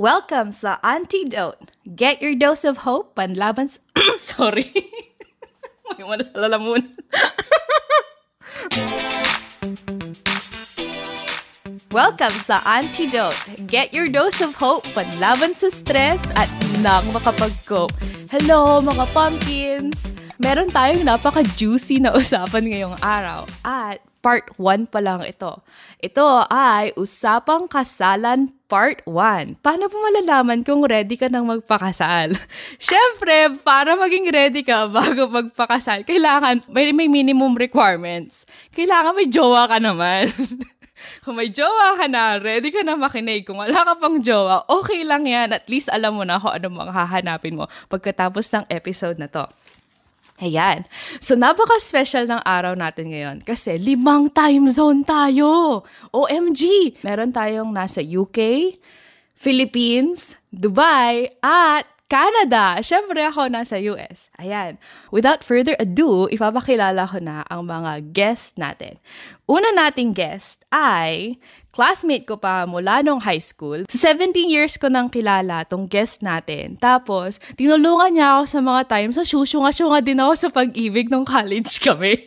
Welcome sa Antidote. Get your dose of hope panlaban sa... Sorry. May wala sa lalamun. Welcome sa Antidote. Get your dose of hope panlaban sa stress at nang makapag-cope. Hello mga pumpkins! Meron tayong napaka-juicy na usapan ngayong araw at part 1 pa lang ito. Ito ay Usapang Kasalan Part 1. Paano mo malalaman kung ready ka nang magpakasal? Siyempre, para maging ready ka bago magpakasal, kailangan may, may minimum requirements. Kailangan may jowa ka naman. kung may jowa ka na, ready ka na makinig. Kung wala ka pang jowa, okay lang yan. At least alam mo na kung ano mga hahanapin mo pagkatapos ng episode na to. Ayan. So, napaka-special ng araw natin ngayon kasi limang time zone tayo. OMG! Meron tayong nasa UK, Philippines, Dubai, at Canada. Siyempre ako nasa US. Ayan. Without further ado, ipapakilala ko na ang mga guest natin. Una nating guest ay classmate ko pa mula nung high school. So, 17 years ko nang kilala tong guest natin. Tapos, tinulungan niya ako sa mga times sa syusyunga-syunga din ako sa pag-ibig nung college kami.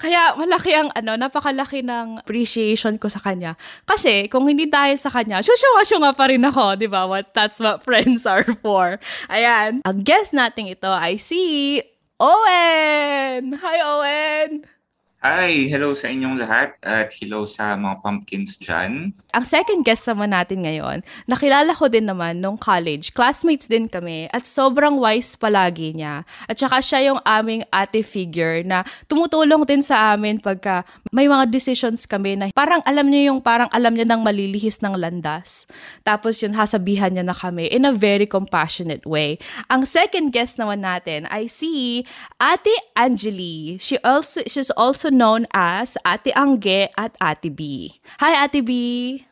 Kaya malaki ang ano, napakalaki ng appreciation ko sa kanya. Kasi kung hindi dahil sa kanya, syusyunga-syunga pa rin ako, di ba? What, that's what friends are for. Ayan. Ang guest natin ito ay si Owen! Hi, Owen! Hi! Hello sa inyong lahat at hello sa mga pumpkins dyan. Ang second guest naman natin ngayon, nakilala ko din naman nung college. Classmates din kami at sobrang wise palagi niya. At saka siya yung aming ate figure na tumutulong din sa amin pagka may mga decisions kami na parang alam niya yung parang alam niya nang malilihis ng landas. Tapos yun, hasabihan niya na kami in a very compassionate way. Ang second guest naman natin ay si Ate Angeli. She also, she's also also known as Ate Angge at Ate B. Hi, Ate B!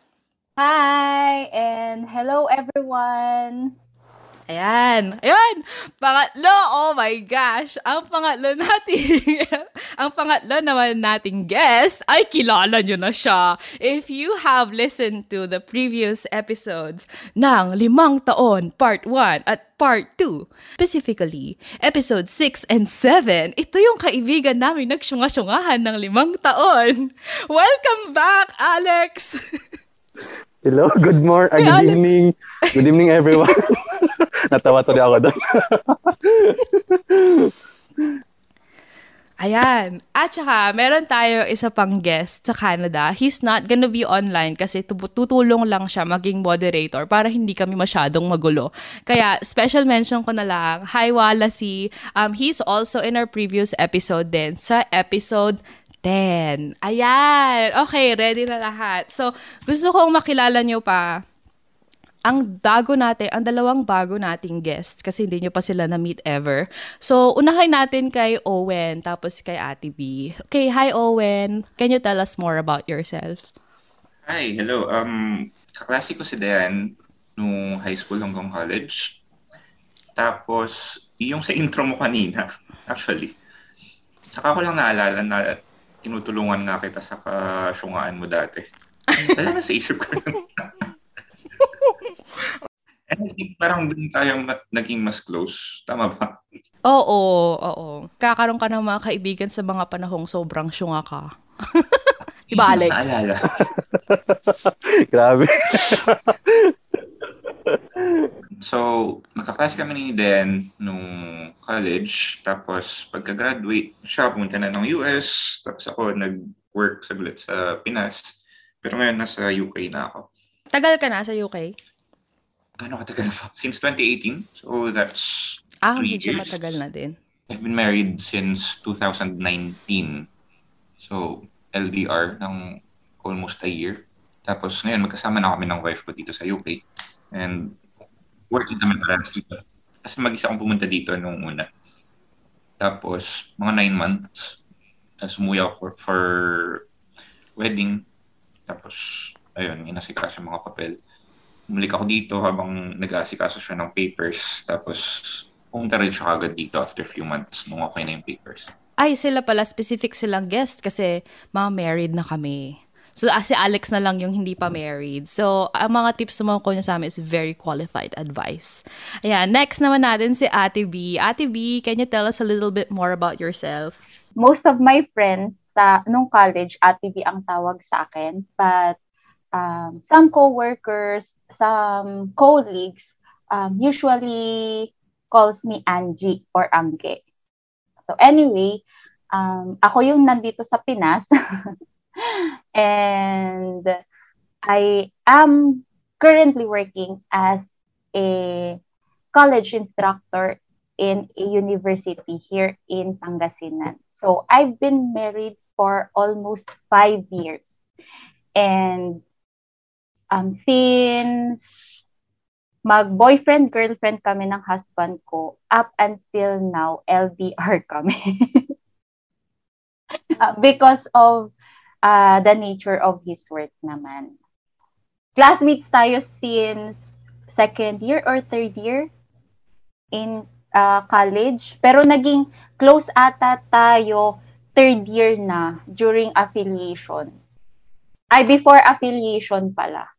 Hi! And hello, everyone! Ayan. Ayan. Pangatlo. Oh my gosh. Ang pangatlo natin, ang pangatlo naman nating guest ay kilala nyo na siya. If you have listened to the previous episodes ng Limang Taon Part 1 at Part 2, specifically episode 6 and 7, ito yung kaibigan namin nagsyunga-syungahan ng limang taon. Welcome back, Alex! Hello, good morning, uh, good evening. Good evening everyone. Natawa tuloy ako doon. Ayan. At saka, meron tayo isa pang guest sa Canada. He's not gonna be online kasi tutulong lang siya maging moderator para hindi kami masyadong magulo. Kaya, special mention ko na lang, hi Wallacy. Um, he's also in our previous episode din, sa episode 10. Ayan. Okay, ready na lahat. So, gusto kong makilala nyo pa ang bago natin, ang dalawang bago nating guests kasi hindi nyo pa sila na-meet ever. So, unahin natin kay Owen tapos kay Ate B. Okay, hi Owen. Can you tell us more about yourself? Hi, hello. Um, kaklase ko si Dayan nung high school hanggang college. Tapos, yung sa intro mo kanina, actually, saka ko lang naalala na tinutulungan nga kita sa kasyungaan mo dati. Wala na sa isip ko. And I think parang doon tayong naging mas close. Tama ba? Oo, oo. Kakaroon ka ng mga kaibigan sa mga panahong sobrang syunga ka. diba, Alex? Naalala. Grabe. So, magkaklase kami ni Den nung college. Tapos, pagka-graduate, siya pumunta na ng US. Tapos ako nag-work saglit sa Pinas. Pero ngayon, nasa UK na ako. Tagal ka na sa UK? Gano'ng katagal ba? Since 2018. So that's Ah, medyo years. matagal na din. I've been married since 2019. So, LDR ng almost a year. Tapos ngayon, magkasama na kami ng wife ko dito sa UK. And working kami parehas dito. Kasi mag-isa akong pumunta dito nung una. Tapos, mga nine months. Tapos umuwi ako for, for wedding. Tapos, ayun, inasikaso mga papel. Bumalik ako dito habang nag-aasikaso siya ng papers. Tapos, pumunta rin siya agad dito after few months nung okay na yung papers. Ay, sila pala, specific silang guest kasi mga married na kami. So, si Alex na lang yung hindi pa married. So, ang mga tips naman ko niya sa amin is very qualified advice. Ayan, next naman natin si Ate B. Ate B, can you tell us a little bit more about yourself? Most of my friends sa nung college, Ate B ang tawag sa akin. But um, some co-workers, some colleagues um, usually calls me Angie or Angge. So anyway, um, ako yung nandito sa Pinas and I am currently working as a college instructor in a university here in Pangasinan. So I've been married for almost five years. And um, since mag-boyfriend, girlfriend kami ng husband ko, up until now, LDR kami. uh, because of uh, the nature of his work naman. Classmates tayo since second year or third year in uh, college. Pero naging close ata tayo third year na during affiliation. Ay, before affiliation pala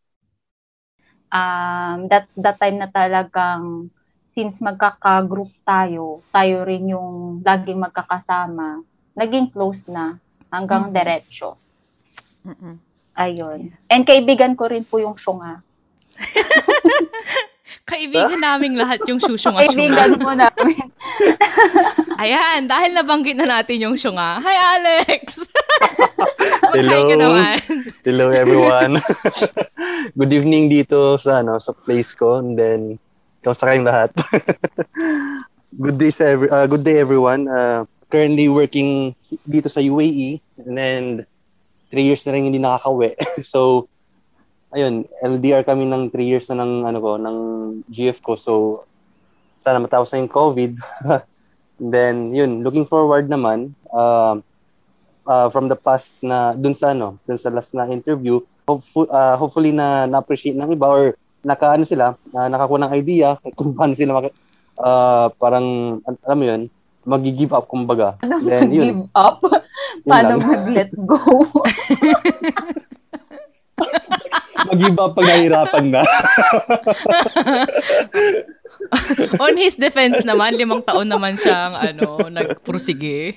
um, that, that time na talagang since magkaka-group tayo, tayo rin yung laging magkakasama, naging close na hanggang mm-hmm. diretsyo. Mm-hmm. Ayun. And kaibigan ko rin po yung syunga. Kaibigan naming lahat yung syusyunga Kaibigan mo namin. Ayan, dahil nabanggit na natin yung syunga. Hi, Alex! Hello. Hello, everyone. Good evening dito sa ano sa place ko and then kamusta kayong lahat? good day sa every, uh, good day everyone. Uh, currently working dito sa UAE and then three years na rin hindi nakakauwi. so ayun, LDR kami ng 3 years na ng ano ko, ng GF ko. So sana matapos na yung COVID. And then yun, looking forward naman uh, uh, from the past na dun sa ano, dun sa last na interview, hopeful, uh, hopefully na na-appreciate ng iba or nakaano sila, uh, nakakuha ng idea kung paano sila maki, uh, parang alam mo yun, magi-give up kumbaga. Ano mag-give up? Paano mag-let go? Up pag na. On his defense naman, limang taon naman siyang ano, nagpursige.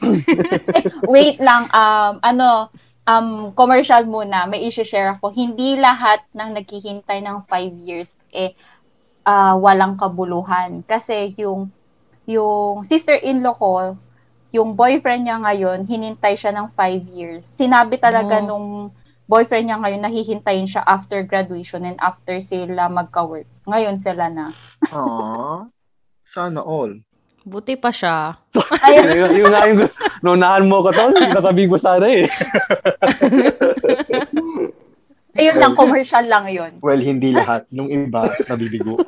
Wait lang, um, ano, um, commercial muna, may isi-share ako. Hindi lahat ng naghihintay ng 5 years eh uh, walang kabuluhan. Kasi yung yung sister-in-law ko, yung boyfriend niya ngayon, hinintay siya ng 5 years. Sinabi talaga oh. nung boyfriend niya ngayon, nahihintayin siya after graduation and after sila magka-work. Ngayon sila na. Aww. Sana all. Buti pa siya. Yung, yung nga yung, nunahan mo ko to, sasabihin ko sana eh. Ayun lang, commercial lang yun. Well, hindi lahat. Nung iba, nabibigo.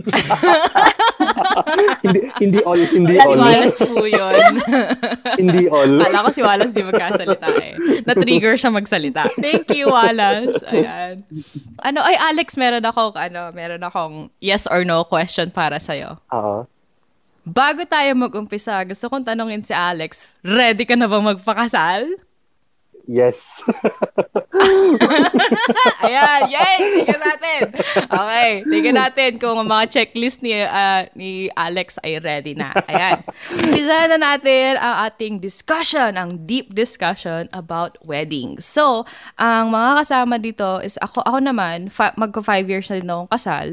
hindi hindi all hindi Wala all. Si Wallace po yun. hindi all. Kala ko si Wallace di magkasalita eh. Na-trigger siya magsalita. Thank you, Wallace. Ayan. Ano, ay Alex, meron ako, ano, meron akong yes or no question para sa'yo. Oo. Bago tayo mag-umpisa, gusto kong tanongin si Alex, ready ka na bang magpakasal? Yes. Ayan, yay! Tingnan natin. Okay, tingnan natin kung mga checklist ni, uh, ni Alex ay ready na. Ayan. Umpisa na natin ang ating discussion, ang deep discussion about wedding. So, ang mga kasama dito is ako, ako naman, fa- magka five years na din akong kasal.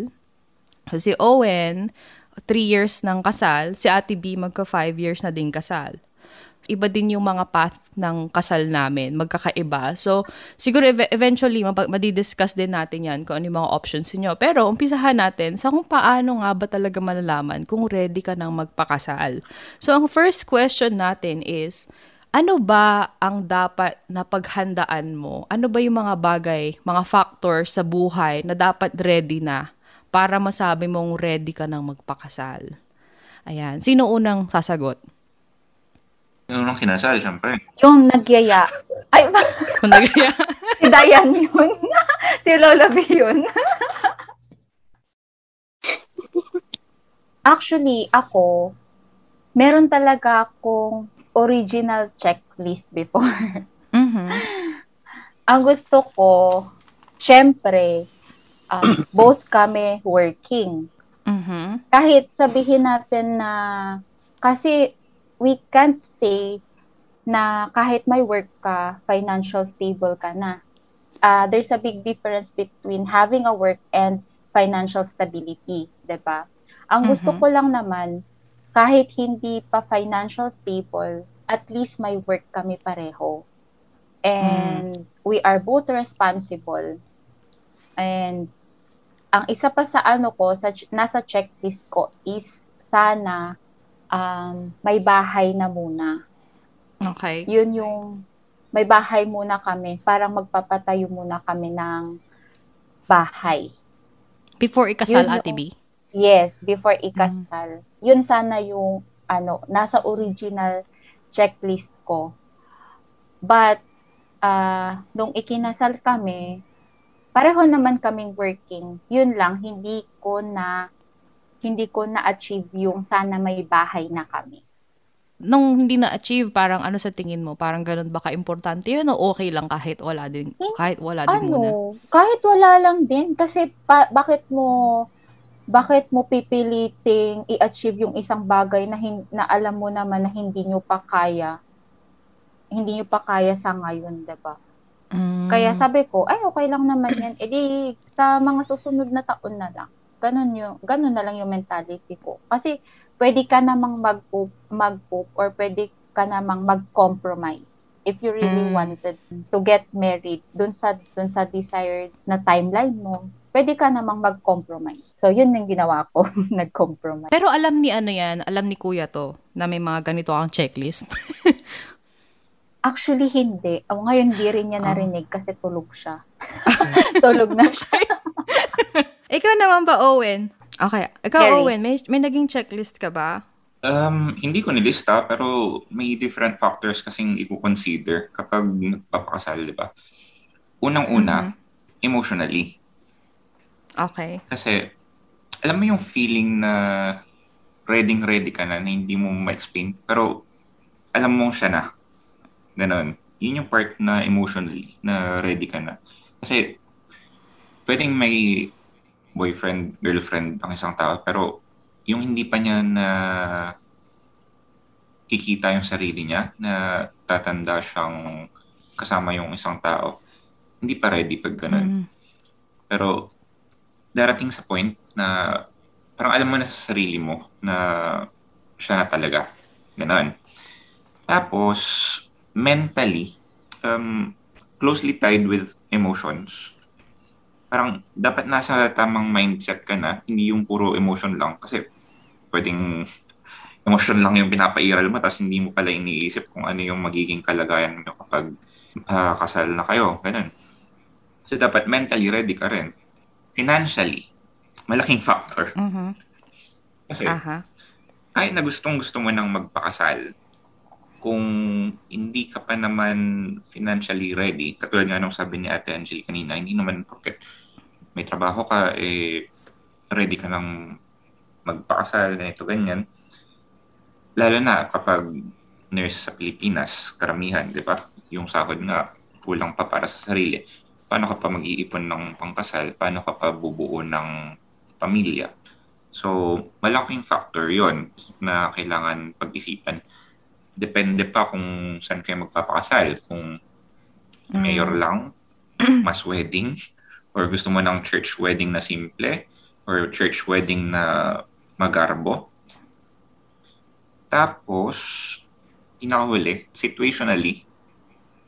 So, si Owen, three years ng kasal. Si Ate B, magka five years na din kasal iba din yung mga path ng kasal namin, magkakaiba. So, siguro ev- eventually, mapag- madidiscuss din natin yan kung ano yung mga options niyo. Pero, umpisahan natin sa kung paano nga ba talaga malalaman kung ready ka nang magpakasal. So, ang first question natin is, ano ba ang dapat na paghandaan mo? Ano ba yung mga bagay, mga factor sa buhay na dapat ready na para masabi mong ready ka nang magpakasal? Ayan. Sino unang sasagot? Yung unang kinasal, syempre. Yung nagyaya. Ay, Kung nagyaya. si Dayan yun. si Lola B yun. Actually, ako, meron talaga akong original checklist before. Mm-hmm. ang gusto ko, syempre, um, both kami working. Mhm. Kahit sabihin natin na, kasi we can't say na kahit may work ka, financial stable ka na. Uh, there's a big difference between having a work and financial stability, 'di ba? Ang gusto Mhm. ko lang naman kahit hindi pa financial stable, at least may work kami pareho. And we are both responsible. And ang isa pa sa ano ko, sa, nasa checklist ko is sana um, may bahay na muna. Okay. Yun yung may bahay muna kami. Parang magpapatayo muna kami ng bahay. Before ikasal, Ate B. Yes, before ikasal. Yun sana yung ano, nasa original checklist ko. But ah nung ikinasal kami, pareho naman kaming working. Yun lang hindi ko na hindi ko na-achieve yung sana may bahay na kami. Nung hindi na-achieve, parang ano sa tingin mo? Parang ganun ba ka-importante yun o okay lang kahit wala din, kahit wala din muna? Ano, kahit wala lang din kasi pa, bakit mo bakit mo pipiliting i-achieve yung isang bagay na hin- na alam mo naman na hindi nyo pa kaya hindi nyo pa kaya sa ngayon, 'di ba? Mm. Kaya sabi ko, ay okay lang naman 'yan. E di sa mga susunod na taon na lang. Ganun yung ganun na lang yung mentality ko. Kasi pwede ka namang mag mag or pwede ka namang mag-compromise if you really Mm. wanted to get married dun sa dun sa desired na timeline mo, pwede ka namang mag-compromise. So, yun yung ginawa ko, nag-compromise. Pero alam ni ano yan, alam ni kuya to, na may mga ganito ang checklist. Actually, hindi. O, ngayon, di rin niya Ah. narinig kasi tulog siya. tulog na siya. Ikaw naman ba, Owen? Okay. Ikaw, Carrie. Owen, may, may naging checklist ka ba? Um, hindi ko nilista, pero may different factors kasing i-consider kapag nagpapakasal, di ba? Unang-una, emotionally. Okay. Kasi, alam mo yung feeling na ready-ready ka na, na hindi mo ma-explain, pero alam mo siya na. Ganon. Yun yung part na emotionally, na ready ka na. Kasi, pwedeng may boyfriend, girlfriend ang isang tao, pero yung hindi pa niya na kikita yung sarili niya, na tatanda siyang kasama yung isang tao, hindi pa ready pag ganon. Mm. Pero darating sa point na parang alam mo na sa sarili mo na siya na talaga. Ganon. Tapos, mentally, um, closely tied with emotions. Parang dapat nasa tamang mindset ka na, hindi yung puro emotion lang. Kasi pwedeng emotion lang yung pinapairal mo, tapos hindi mo pala iniisip kung ano yung magiging kalagayan nyo kapag ah, kasal na kayo. Ganun. So dapat mentally ready ka rin. Financially, malaking factor. Mhm. Kasi Aha. kahit na gustong gusto mo nang magpakasal, kung hindi ka pa naman financially ready, katulad nga nung sabi ni Ate Angel kanina, hindi naman porket may trabaho ka, eh, ready ka nang magpakasal, ganito, ganyan. Lalo na kapag nurse sa Pilipinas, karamihan, di ba? Yung sahod nga, kulang pa para sa sarili. Paano ka pa mag-iipon ng pangkasal? Paano ka pa bubuo ng pamilya? So, malaking factor yon na kailangan pag-isipan. Depende pa kung saan kayo magpapakasal. Kung mayor lang, mass wedding, or gusto mo ng church wedding na simple, or church wedding na magarbo. Tapos, pinakahuli, situationally,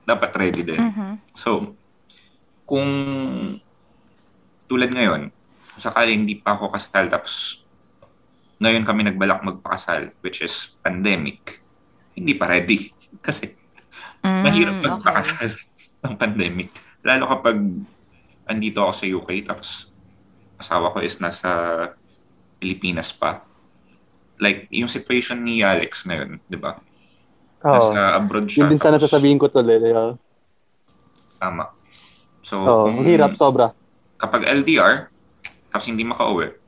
dapat ready din. Mhm. So, kung tulad ngayon, kung sakali hindi pa ako kasal tapos ngayon kami nagbalak magpakasal, which is pandemic, hindi pa ready. Kasi Mm, mahirap okay. magpakasal ng pandemic. Lalo kapag andito ako sa UK tapos asawa ko is nasa Pilipinas pa. Like, yung situation ni Alex ngayon, di ba? Oo. Nasa abroad siya. Yun din sana sasabihin ko to, Lele. Oo, Tama. So, oh, kung- hirap, sobra. kapag LDR, tapos hindi makauwi,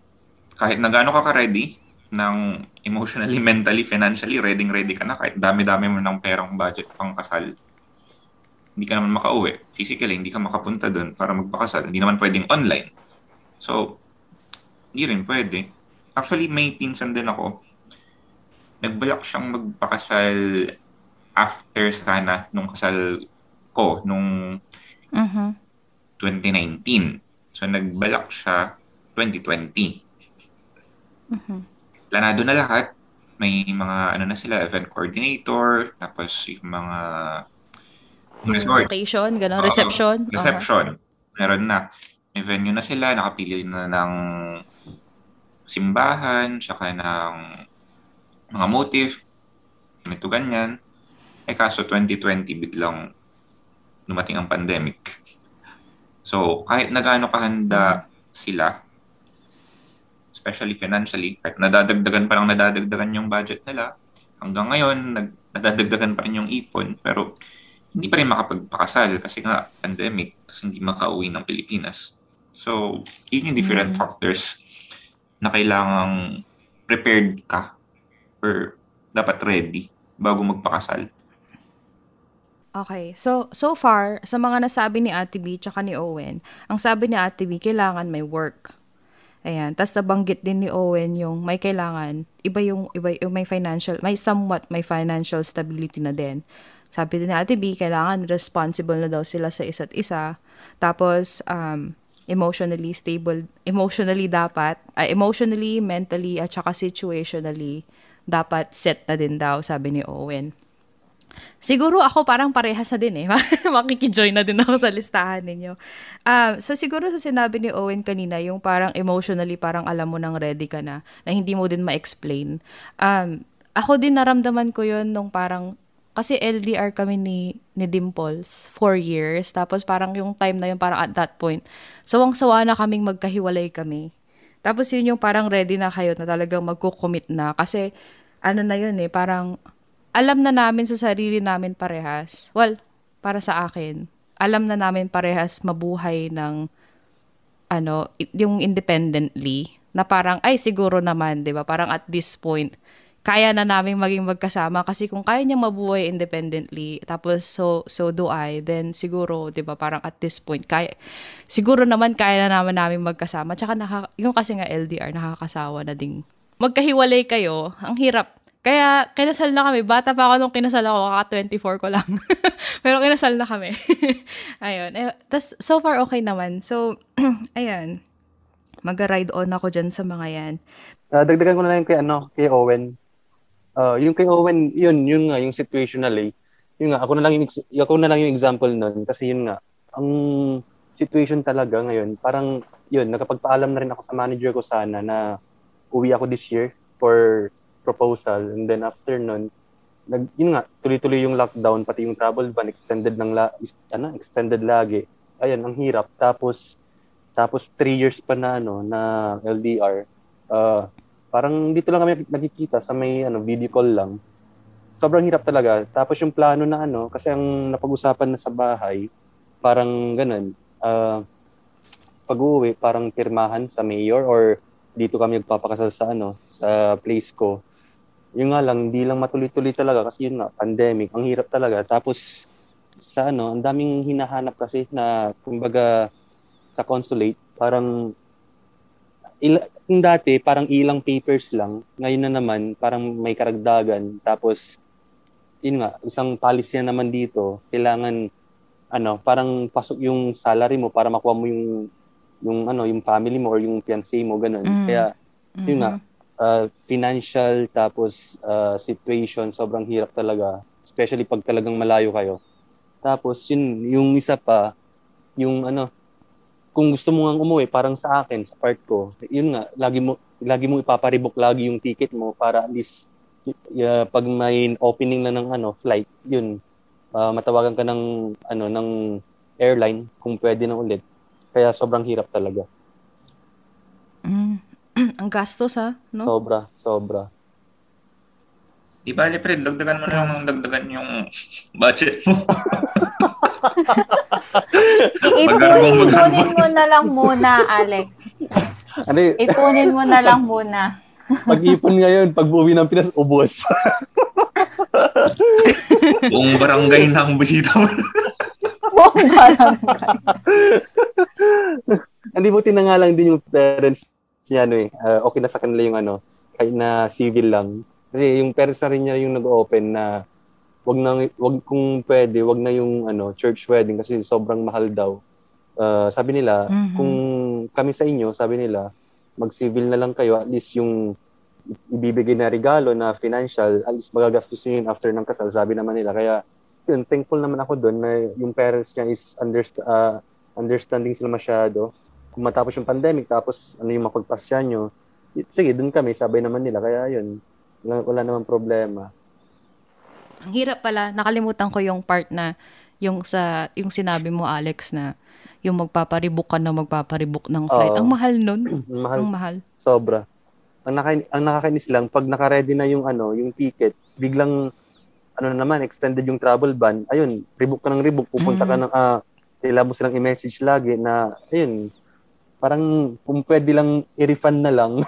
kahit na gaano ka ka-ready, ng emotionally, mentally, financially, ready ready ka na, kahit dami-dami mo ng perang budget pang kasal, hindi ka naman makauwi. Physically, hindi ka makapunta doon para magpakasal. Hindi naman pwedeng online. So, hindi rin pwede. Actually, may pinsan din ako. Nagbalak siyang magpakasal after sana nung kasal ko, nung Mhm. 2019. So, nagbalak siya 2020. Mhm. Planado na lahat. May mga ano na sila, event coordinator, tapos yung mga Yung resort. location, gano'n, reception. reception. Meron na. May venue na sila, nakapili na ng simbahan, tsaka ng mga motif, ito ganyan. Eh kaso 2020 biglang dumating ang pandemic. So kahit na gaano kahanda sila, especially financially, kahit nadadagdagan pa lang nadadagdagan yung budget nila, hanggang ngayon nag, nadadagdagan pa rin yung ipon, pero hindi pa rin makapagpakasal kasi nga pandemic, tapos hindi makauwi ng Pilipinas. So, yun yung different Mm. factors na kailangang prepared ka or dapat ready bago magpakasal. Okay. So, so far, sa mga nasabi ni Ate B tsaka ni Owen, ang sabi ni Ate B, kailangan may work. Ayan. Tapos nabanggit din ni Owen yung may kailangan, iba yung, iba yung may financial, may somewhat may financial stability na din. Sabi din ni Ate B, kailangan responsible na daw sila sa isa't isa. Tapos, um, emotionally stable, emotionally dapat, uh, emotionally, mentally, at saka situationally, dapat set na din daw, sabi ni Owen. Siguro ako parang parehas na din eh. Makikijoin na din ako sa listahan ninyo. Um, so siguro sa sinabi ni Owen kanina, yung parang emotionally parang alam mo nang ready ka na, na hindi mo din ma-explain. Um, ako din naramdaman ko yun nung parang, kasi LDR kami ni, ni Dimples, four years. Tapos parang yung time na yun, parang at that point, sawang-sawa na kaming magkahiwalay kami. Tapos yun yung parang ready na kayo na talagang magkukommit na. Kasi ano na yun eh, parang alam na namin sa sarili namin parehas. Well, para sa akin, alam na namin parehas mabuhay ng ano, yung independently na parang ay siguro naman, 'di ba? Parang at this point kaya na naming maging magkasama kasi kung kaya niya mabuhay independently tapos so so do I then siguro 'di ba parang at this point kaya siguro naman kaya na naman namin magkasama tsaka naka, yung kasi nga LDR nakakasawa na ding magkahiwalay kayo ang hirap kaya kinasal na kami. Bata pa ako nung kinasal ako kaka 24 ko lang. Pero kinasal na kami. Ayun. Eh, tas so far okay naman. So ayan. Mag-ride on ako dyan sa mga yan. Ah, dagdagan ko na lang kay ano, kay Owen. Ah, yung kay Owen, yun, yun nga yung situational eh. Yun nga, ako na lang yung ako na lang yung example nun. Kasi yun nga, ang situation talaga ngayon, parang yun, nakapagpaalam na rin ako sa manager ko sana na uwi ako this year for proposal and then after nun, nag, yun nga, tuloy-tuloy yung lockdown, pati yung travel ban, extended ng la, ano, extended lagi. Ayun, ang hirap. Tapos, tapos three years pa na, ano, na LDR. Ah, parang dito lang kami nakikita sa may ano video call lang. Sobrang hirap talaga. Tapos yung plano na ano, kasi ang napag-usapan na sa bahay, parang ganun. ah pag-uwi, parang pirmahan sa mayor or dito kami magpapakasal sa ano, sa place ko. Yung nga lang, hindi lang matuloy-tuloy talaga kasi yun nga, pandemic. Ang hirap talaga. Tapos sa ano, ang daming hinahanap kasi na kumbaga sa consulate, parang kung dati parang ilang papers lang, ngayon na naman parang may karagdagan. Tapos yun nga, isang policy na naman dito, kailangan ano, parang pasok yung salary mo para makuha mo yung yung ano, yung family mo or yung fiancé mo ganun. Mm. Kaya yun Mhm. nga, uh, financial tapos uh, situation sobrang hirap talaga, especially pag talagang malayo kayo. Tapos yun, yung isa pa, yung ano, kung gusto mo nga umuwi, parang sa akin, sa part ko, yun nga, lagi mo, lagi mo ipaparibok lagi yung ticket mo para at least y- pag may opening na ng ano, flight, yun, ah, matawagan ka ng, ano, ng airline kung pwede na ulit. Kaya sobrang hirap talaga. Mm. Ang gastos ha, no? Sobra, sobra. Di ba, Fred, dagdagan mo na yung dagdagan yung budget mo. Magarbong Ipunin mo na lang muna, Alex. Ano Ipunin mo na lang muna. pag-ipon ngayon, pag uwi ng Pinas, ubos. Buong barangay na ang bisita mo. buong barangay. Hindi buti na nga lang din yung parents niya ano eh. Uh, okay na sa kanila yung ano, kahit na civil lang. Kasi yung parents na rin niya yung nag-open na wag na wag kung pwede, wag na yung ano church wedding kasi sobrang mahal daw. Uh, sabi nila, mm-hmm. kung kami sa inyo, sabi nila, mag-civil na lang kayo at least yung ibibigay na regalo na financial, at least magagastos yun after ng kasal, sabi naman nila. Kaya, yun, thankful naman ako doon na yung parents niya is underst- uh, understanding sila masyado kung matapos yung pandemic, tapos ano yung mapagpasya nyo, sige, dun kami, sabay naman nila. Kaya yun, wala, wala naman problema. Ang hirap pala, nakalimutan ko yung part na yung sa yung sinabi mo Alex na yung magpaparibok ka na magpaparibok ng flight. Uh, ang mahal nun. mahal. Ang mahal. Sobra. Ang, naka, ang nakakainis lang, pag naka-ready na yung ano, yung ticket, biglang ano na naman, extended yung travel ban. Ayun, rebook ka ng rebook, pupunta mm-hmm. ka ng, uh, kailangan mo silang i-message lagi na, ayun, parang kung pwede lang i-refund na lang.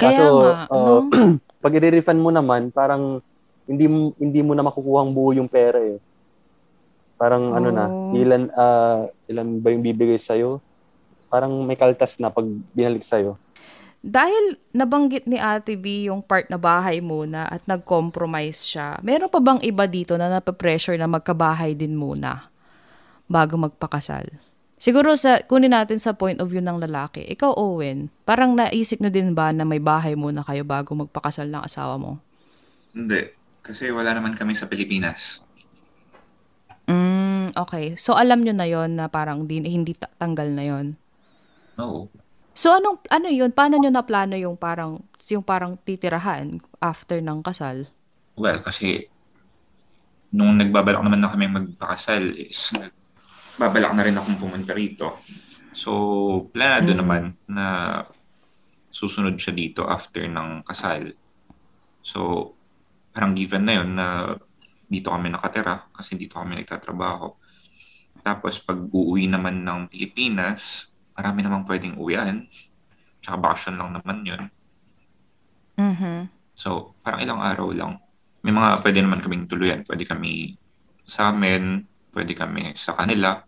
Kaya Kaso, nga, uh, no? pag i-refund mo naman, parang hindi hindi mo na makukuha ang buo yung pera eh. Parang oh. ano na, oh. ilan uh, ilan ba yung bibigay sa iyo? Parang may kaltas na pag binalik sa iyo. Dahil nabanggit ni Ate B yung part na bahay muna at nag-compromise siya, meron pa bang iba dito na nape-pressure na magkabahay din muna bago magpakasal? Siguro sa kunin natin sa point of view ng lalaki. Ikaw Owen, parang naisip na din ba na may bahay muna kayo bago magpakasal ng asawa mo? Hindi, kasi wala naman kami sa Pilipinas. Mm, okay. So alam nyo na yon na parang di, hindi ta- tanggal na yon. Oo. So anong ano 'yun? Paano nyo na plano yung parang yung parang titirahan after ng kasal? Well, kasi nung nagbabalak naman na kami magpakasal is babalak na rin akong pumunta rito. So, planado mm. naman na susunod siya dito after ng kasal. So, parang given na yun na dito kami nakatira kasi dito kami nagtatrabaho. Tapos pag uuwi naman ng Pilipinas, marami namang pwedeng uwian. Tsaka bakasyon lang naman yun. Mm-hmm. So, parang ilang araw lang. May mga pwede naman kaming tuluyan. Pwede kami sa amin, pwede kami sa kanila.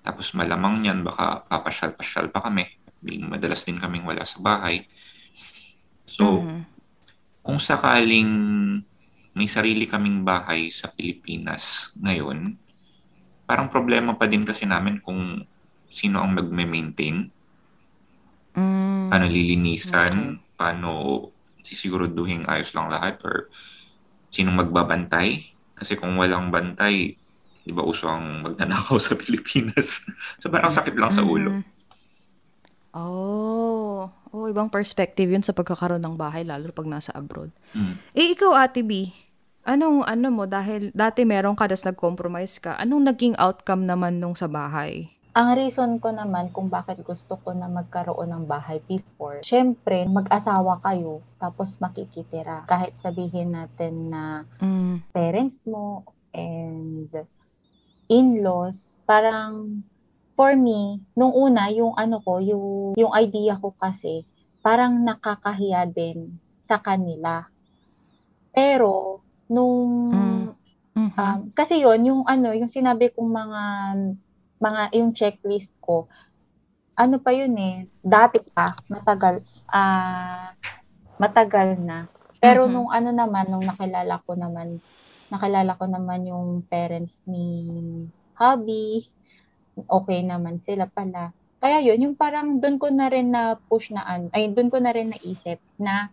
Tapos malamang yan, baka papasyal-pasyal pa kami. Madalas din kaming wala sa bahay. So, mm-hmm. kung sakaling may sarili kaming bahay sa Pilipinas ngayon, parang problema pa din kasi namin kung sino ang magme-maintain. Mm. Paano lilinisan, okay. paano sisiguraduhin ayos lang lahat or sinong magbabantay. Kasi kung walang bantay, di ba uso ang magnanakaw sa Pilipinas. so parang sakit lang sa ulo. Mm-hmm. Oh, oh, ibang perspective yun sa pagkakaroon ng bahay, lalo pag nasa abroad. Mm. Eh, ikaw, Ate B, Anong ano mo dahil dati meron ka das nag-compromise ka. Anong naging outcome naman nung sa bahay? Ang reason ko naman kung bakit gusto ko na magkaroon ng bahay before, syempre, mag-asawa kayo, tapos makikitira. Kahit sabihin natin na mm. parents mo and in-laws, parang for me, nung una, yung ano ko, yung, yung idea ko kasi, parang nakakahiya din sa kanila. Pero, nung mm. Mm-hmm. um, kasi yon yung ano yung sinabi kong mga mga yung checklist ko ano pa yun eh dati pa matagal ah uh, matagal na pero mm-hmm. nung ano naman nung nakilala ko naman nakilala ko naman yung parents ni hubby okay naman sila pala kaya yun yung parang doon ko na rin na push na ay doon ko na rin naisip na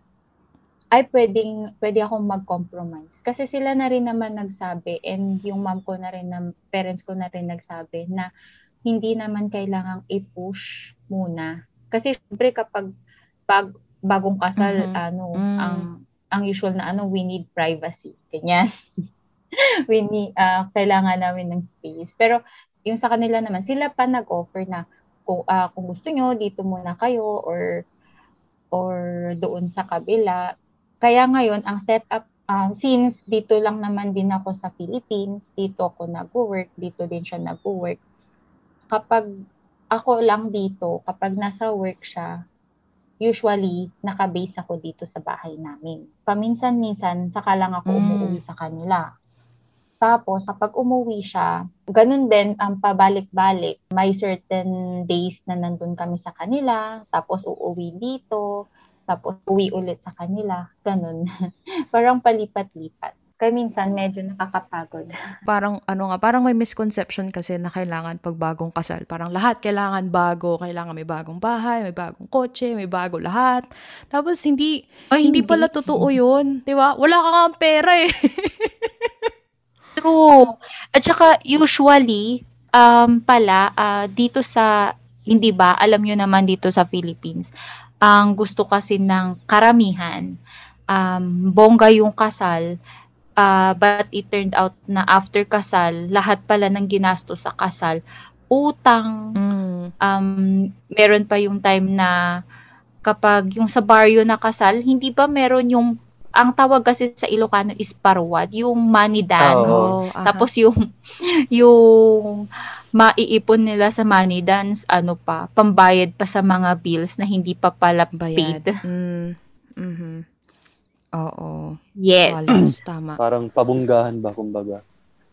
ay pwedeng pwede akong mag-compromise. Kasi sila na rin naman nagsabi and yung mom ko na rin, na, parents ko na rin nagsabi na hindi naman kailangang i-push muna. Kasi syempre kapag pag bagong kasal mm-hmm. ano mm. ang ang usual na ano we need privacy. Ganyan. we need uh, kailangan namin ng space. Pero yung sa kanila naman sila pa nag-offer na kung uh, kung gusto nyo dito muna kayo or or doon sa kabila kaya ngayon, ang setup, uh, since dito lang naman din ako sa Philippines, dito ako nag-work, dito din siya nag-work. Kapag ako lang dito, kapag nasa work siya, usually, nakabase ako dito sa bahay namin. Paminsan-minsan, saka lang ako mm. umuwi sa kanila. Tapos, kapag umuwi siya, ganun din ang pabalik-balik. May certain days na nandun kami sa kanila, tapos uuwi dito, tapos uwi ulit sa kanila. Ganun. Parang palipat-lipat. Kaya minsan medyo nakakapagod. Parang ano nga, parang may misconception kasi na kailangan pag bagong kasal. Parang lahat kailangan bago, kailangan may bagong bahay, may bagong kotse, may bago lahat. Tapos hindi Ay, hindi pala totoo 'yun, 'di ba? Wala ka nga pera eh. True. At saka usually, um, pala, uh, dito sa, hindi ba, alam nyo naman dito sa Philippines, ang gusto kasi ng karamihan, um, bongga yung kasal, uh, but it turned out na after kasal, lahat pala ng ginastos sa kasal, utang, Mm. um, meron pa yung time na kapag yung sa baryo na kasal, hindi ba meron yung ang tawag kasi sa Ilocano is parwad, yung money dance. Oh, aha. Tapos yung yung maiipon nila sa money dance, ano pa, pambayad pa sa mga bills na hindi pa pala bayad. paid. Mm. Mhm. Oo. Yes. Walas, tama. Parang pabunggahan ba, kumbaga.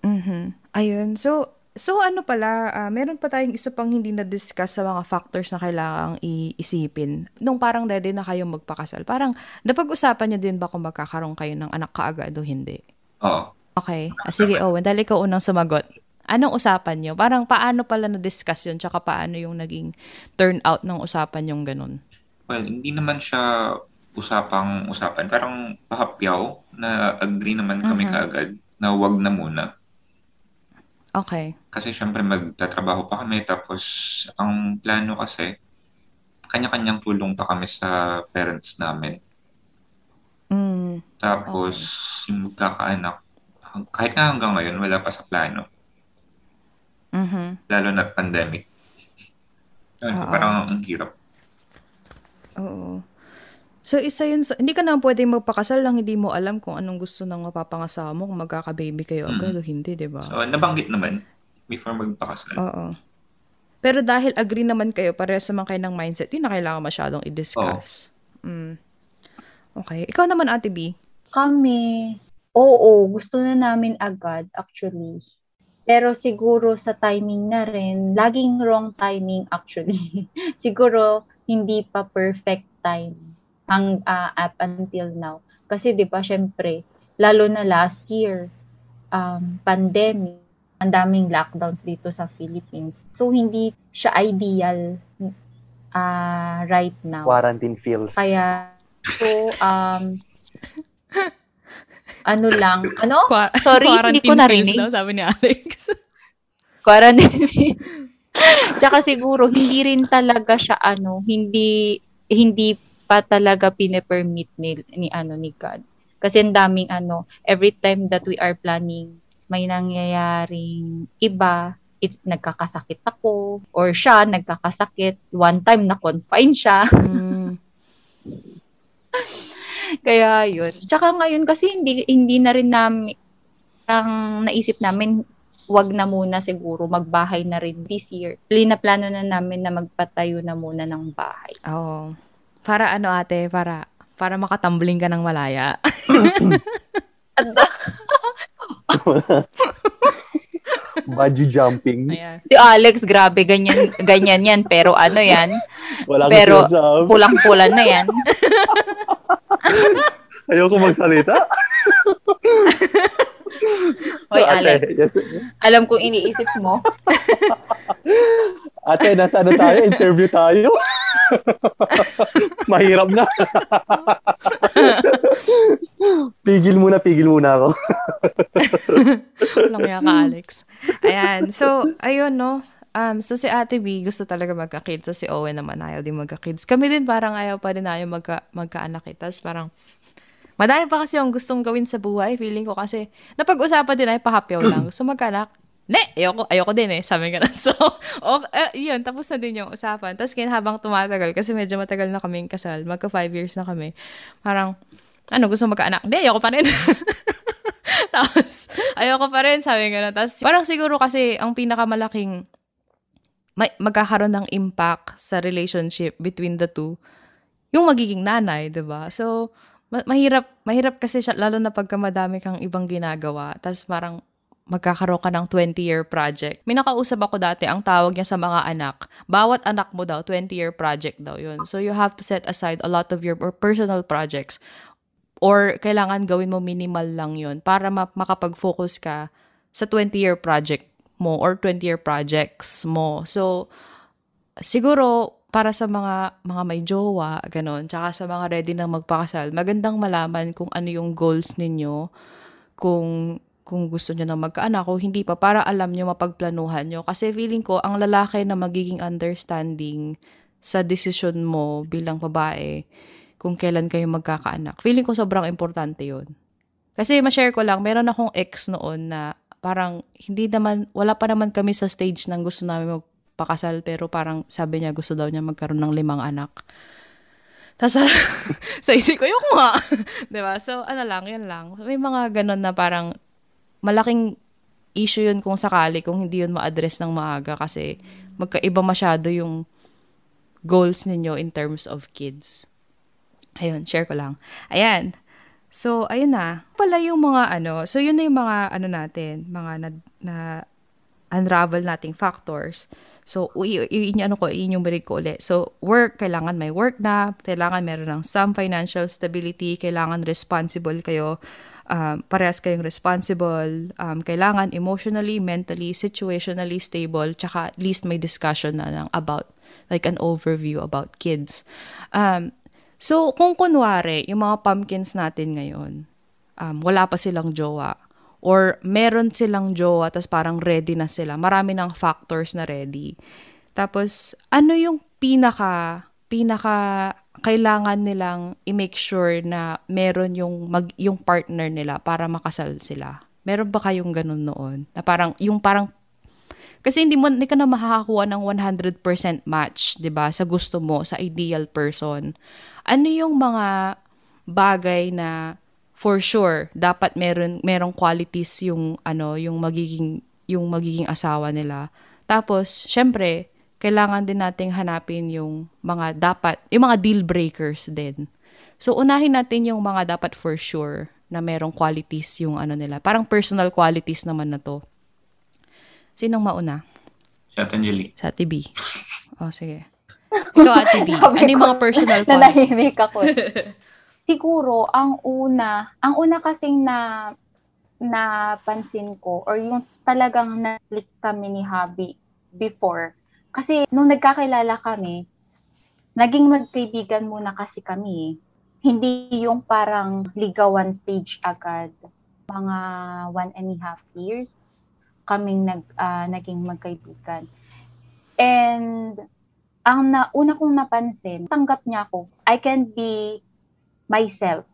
Mhm. Ayun. So, so ano pala, ah, meron pa tayong isa pang hindi na-discuss sa mga factors na kailangang iisipin. Nung parang ready na kayong magpakasal, parang napag-usapan nyo din ba kung magkakaroon kayo ng anak kaagad o hindi? Oo. Okay. Ah, sige, Owen, dahil ikaw unang sumagot. Anong usapan nyo? Parang paano pala na-discuss yun? Tsaka paano yung naging turnout ng usapan yung ganun? Well, hindi naman siya usapang usapan. Parang pahapyaw na agree naman kami Mhm. kaagad na wag na muna. Okay. Kasi syempre magtatrabaho pa kami tapos ang plano kasi kanya-kanyang tulong pa kami sa parents namin. Mm. Tapos yung magkakaanak, kahit nga hanggang ngayon wala pa sa plano. Mhm. Lalo na pandemic. Oo. parang ang hirap. Oo. So, isa yun sa, hindi ka na pwede magpakasal lang hindi mo alam kung anong gusto ng mapapangasawa mo, kung magkaka-baby kayo agad o hindi, di ba? So nabanggit naman before magpakasal. Oo. Pero dahil agree naman kayo, parehas naman kayo ng mindset, yun na kailangan masyadong i-discuss. Mm. Okay. Ikaw naman, Ate B. Kami, oo, gusto na namin agad actually. Pero siguro sa timing na rin, laging wrong timing actually. siguro hindi pa perfect time hang ah, up until now. Kasi 'di ba syempre, lalo na last year, um, pandemic, ang daming lockdowns dito sa Philippines. So hindi siya ideal ah right now. Quarantine feels. Kaya, so, um, ano lang, ano? Qua- Sorry, hindi ko quarantine narinig. pills daw, sabi ni Alex. Quarantine. Tsaka siguro, hindi rin talaga siya, ano, hindi, hindi pa talaga pine-permit ni, ni, ano, ni God. Kasi ang daming, ano, every time that we are planning, may nangyayaring iba, it, nagkakasakit ako, or siya, nagkakasakit. One time, na-confine siya. Mm. Kaya yun. Tsaka ngayon kasi hindi hindi na rin namin ang naisip namin wag na muna siguro magbahay na rin this year. Plano na namin na magpatayo na muna ng bahay. Oo. Para ano, ate? Para, para makatumbling ka ng malaya. Bungee jumping. Ayan. Si Alex, grabe ganyan ganyan yan pero ano yan? Wala Pero pulang-pulan na yan. Ayoko magsalita. Hoy Ate, Alex, Yes. alam kong iniisip mo. Ate, nasa ano tayo? Interview tayo? Mahirap na. pigil muna, pigil muna ako. Walang yaka, Alex. Ayan. So, ayun, no? Um, so, si Ate B, gusto talaga magka-kids. So, si Owen naman, ayaw din magka-kids. Kami din parang ayaw pa rin ayaw magka, magka-anak. eh. Tas parang, madami pa kasi yung gustong gawin sa buhay. Feeling ko kasi, napag-usapan din ay pahapyaw lang. Gusto magka-anak. Ne, ayoko, ayoko din eh. Sabi nga So, okay, eh, yun, tapos na din yung usapan. Tapos kin habang tumatagal, kasi medyo matagal na kaming kasal, magka five years na kami, parang, ano, gusto magka-anak? Hindi, ayoko pa rin. Tapos, ayoko pa rin, sabi na. Tapos, parang siguro kasi ang pinakamalaking may, magkakaroon ng impact sa relationship between the two, yung magiging nanay, 'di ba So, ma- mahirap, mahirap kasi siya, lalo na pagka madami kang ibang ginagawa. Tapos parang, magkakaroon ka ng 20-year project. May nakausap ako dati, ang tawag niya sa mga anak, bawat anak mo daw, 20-year project daw yun. So you have to set aside a lot of your personal projects or kailangan gawin mo minimal lang yun para ma- makapag-focus ka sa 20-year project mo or 20-year projects mo. So, siguro, para sa mga mga may jowa, ganun, tsaka sa mga ready na magpakasal, magandang malaman kung ano yung goals ninyo, kung kung gusto nyo na magkaanak o hindi pa para alam nyo mapagplanuhan nyo. Kasi feeling ko, ang lalaki na magiging understanding sa desisyon mo bilang babae kung kailan kayo magkakaanak. Feeling ko sobrang importante yon Kasi ma-share ko lang, meron akong ex noon na parang hindi naman, wala pa naman kami sa stage ng gusto namin magpakasal pero parang sabi niya gusto daw niya magkaroon ng limang anak. Tapos sa isip ko, yung nga. diba? So, ano lang, yun lang. May mga ganun na parang malaking issue yun kung sakali, kung hindi yun ma-address ng maaga kasi magkaiba masyado yung goals ninyo in terms of kids. Ayun, share ko lang. Ayan. So, ayun na. Pala yung mga ano, so yun na yung mga ano natin, mga na, na unravel nating factors. So, i- ano ko, i-enumerate ko ulit. So, work, kailangan may work na, kailangan meron ng some financial stability, kailangan responsible kayo um, parehas kayong responsible, um, kailangan emotionally, mentally, situationally stable, tsaka at least may discussion na lang about, like an overview about kids. Um, so, kung kunwari, yung mga pumpkins natin ngayon, um, wala pa silang jowa, or meron silang jowa, tapos parang ready na sila, marami ng factors na ready. Tapos, ano yung pinaka, pinaka kailangan nilang i-make sure na meron yung mag, yung partner nila para makasal sila. Meron ba kayong ganun noon? Na parang yung parang kasi hindi mo hindi ka na makakakuha ng 100% match, 'di ba? Sa gusto mo, sa ideal person. Ano yung mga bagay na for sure dapat meron merong qualities yung ano, yung magiging yung magiging asawa nila. Tapos, syempre, kailangan din nating hanapin yung mga dapat, yung mga deal breakers din. So, unahin natin yung mga dapat for sure na merong qualities yung ano nila. Parang personal qualities naman na to. Sinong mauna? Si Ate Angelique. Sa Ate B. oh, sige. Ikaw, Ate B. ano yung mga personal qualities? Nanahimik ako. Siguro, ang una, ang una kasing na napansin ko or yung talagang na-click kami ni Habi before kasi nung nagkakilala kami, naging magkaibigan muna kasi kami. Hindi yung parang ligawan stage agad. Mga one and a half years kaming nag, uh, naging magkaibigan. And ang na, una kong napansin, tanggap niya ako, I can be myself.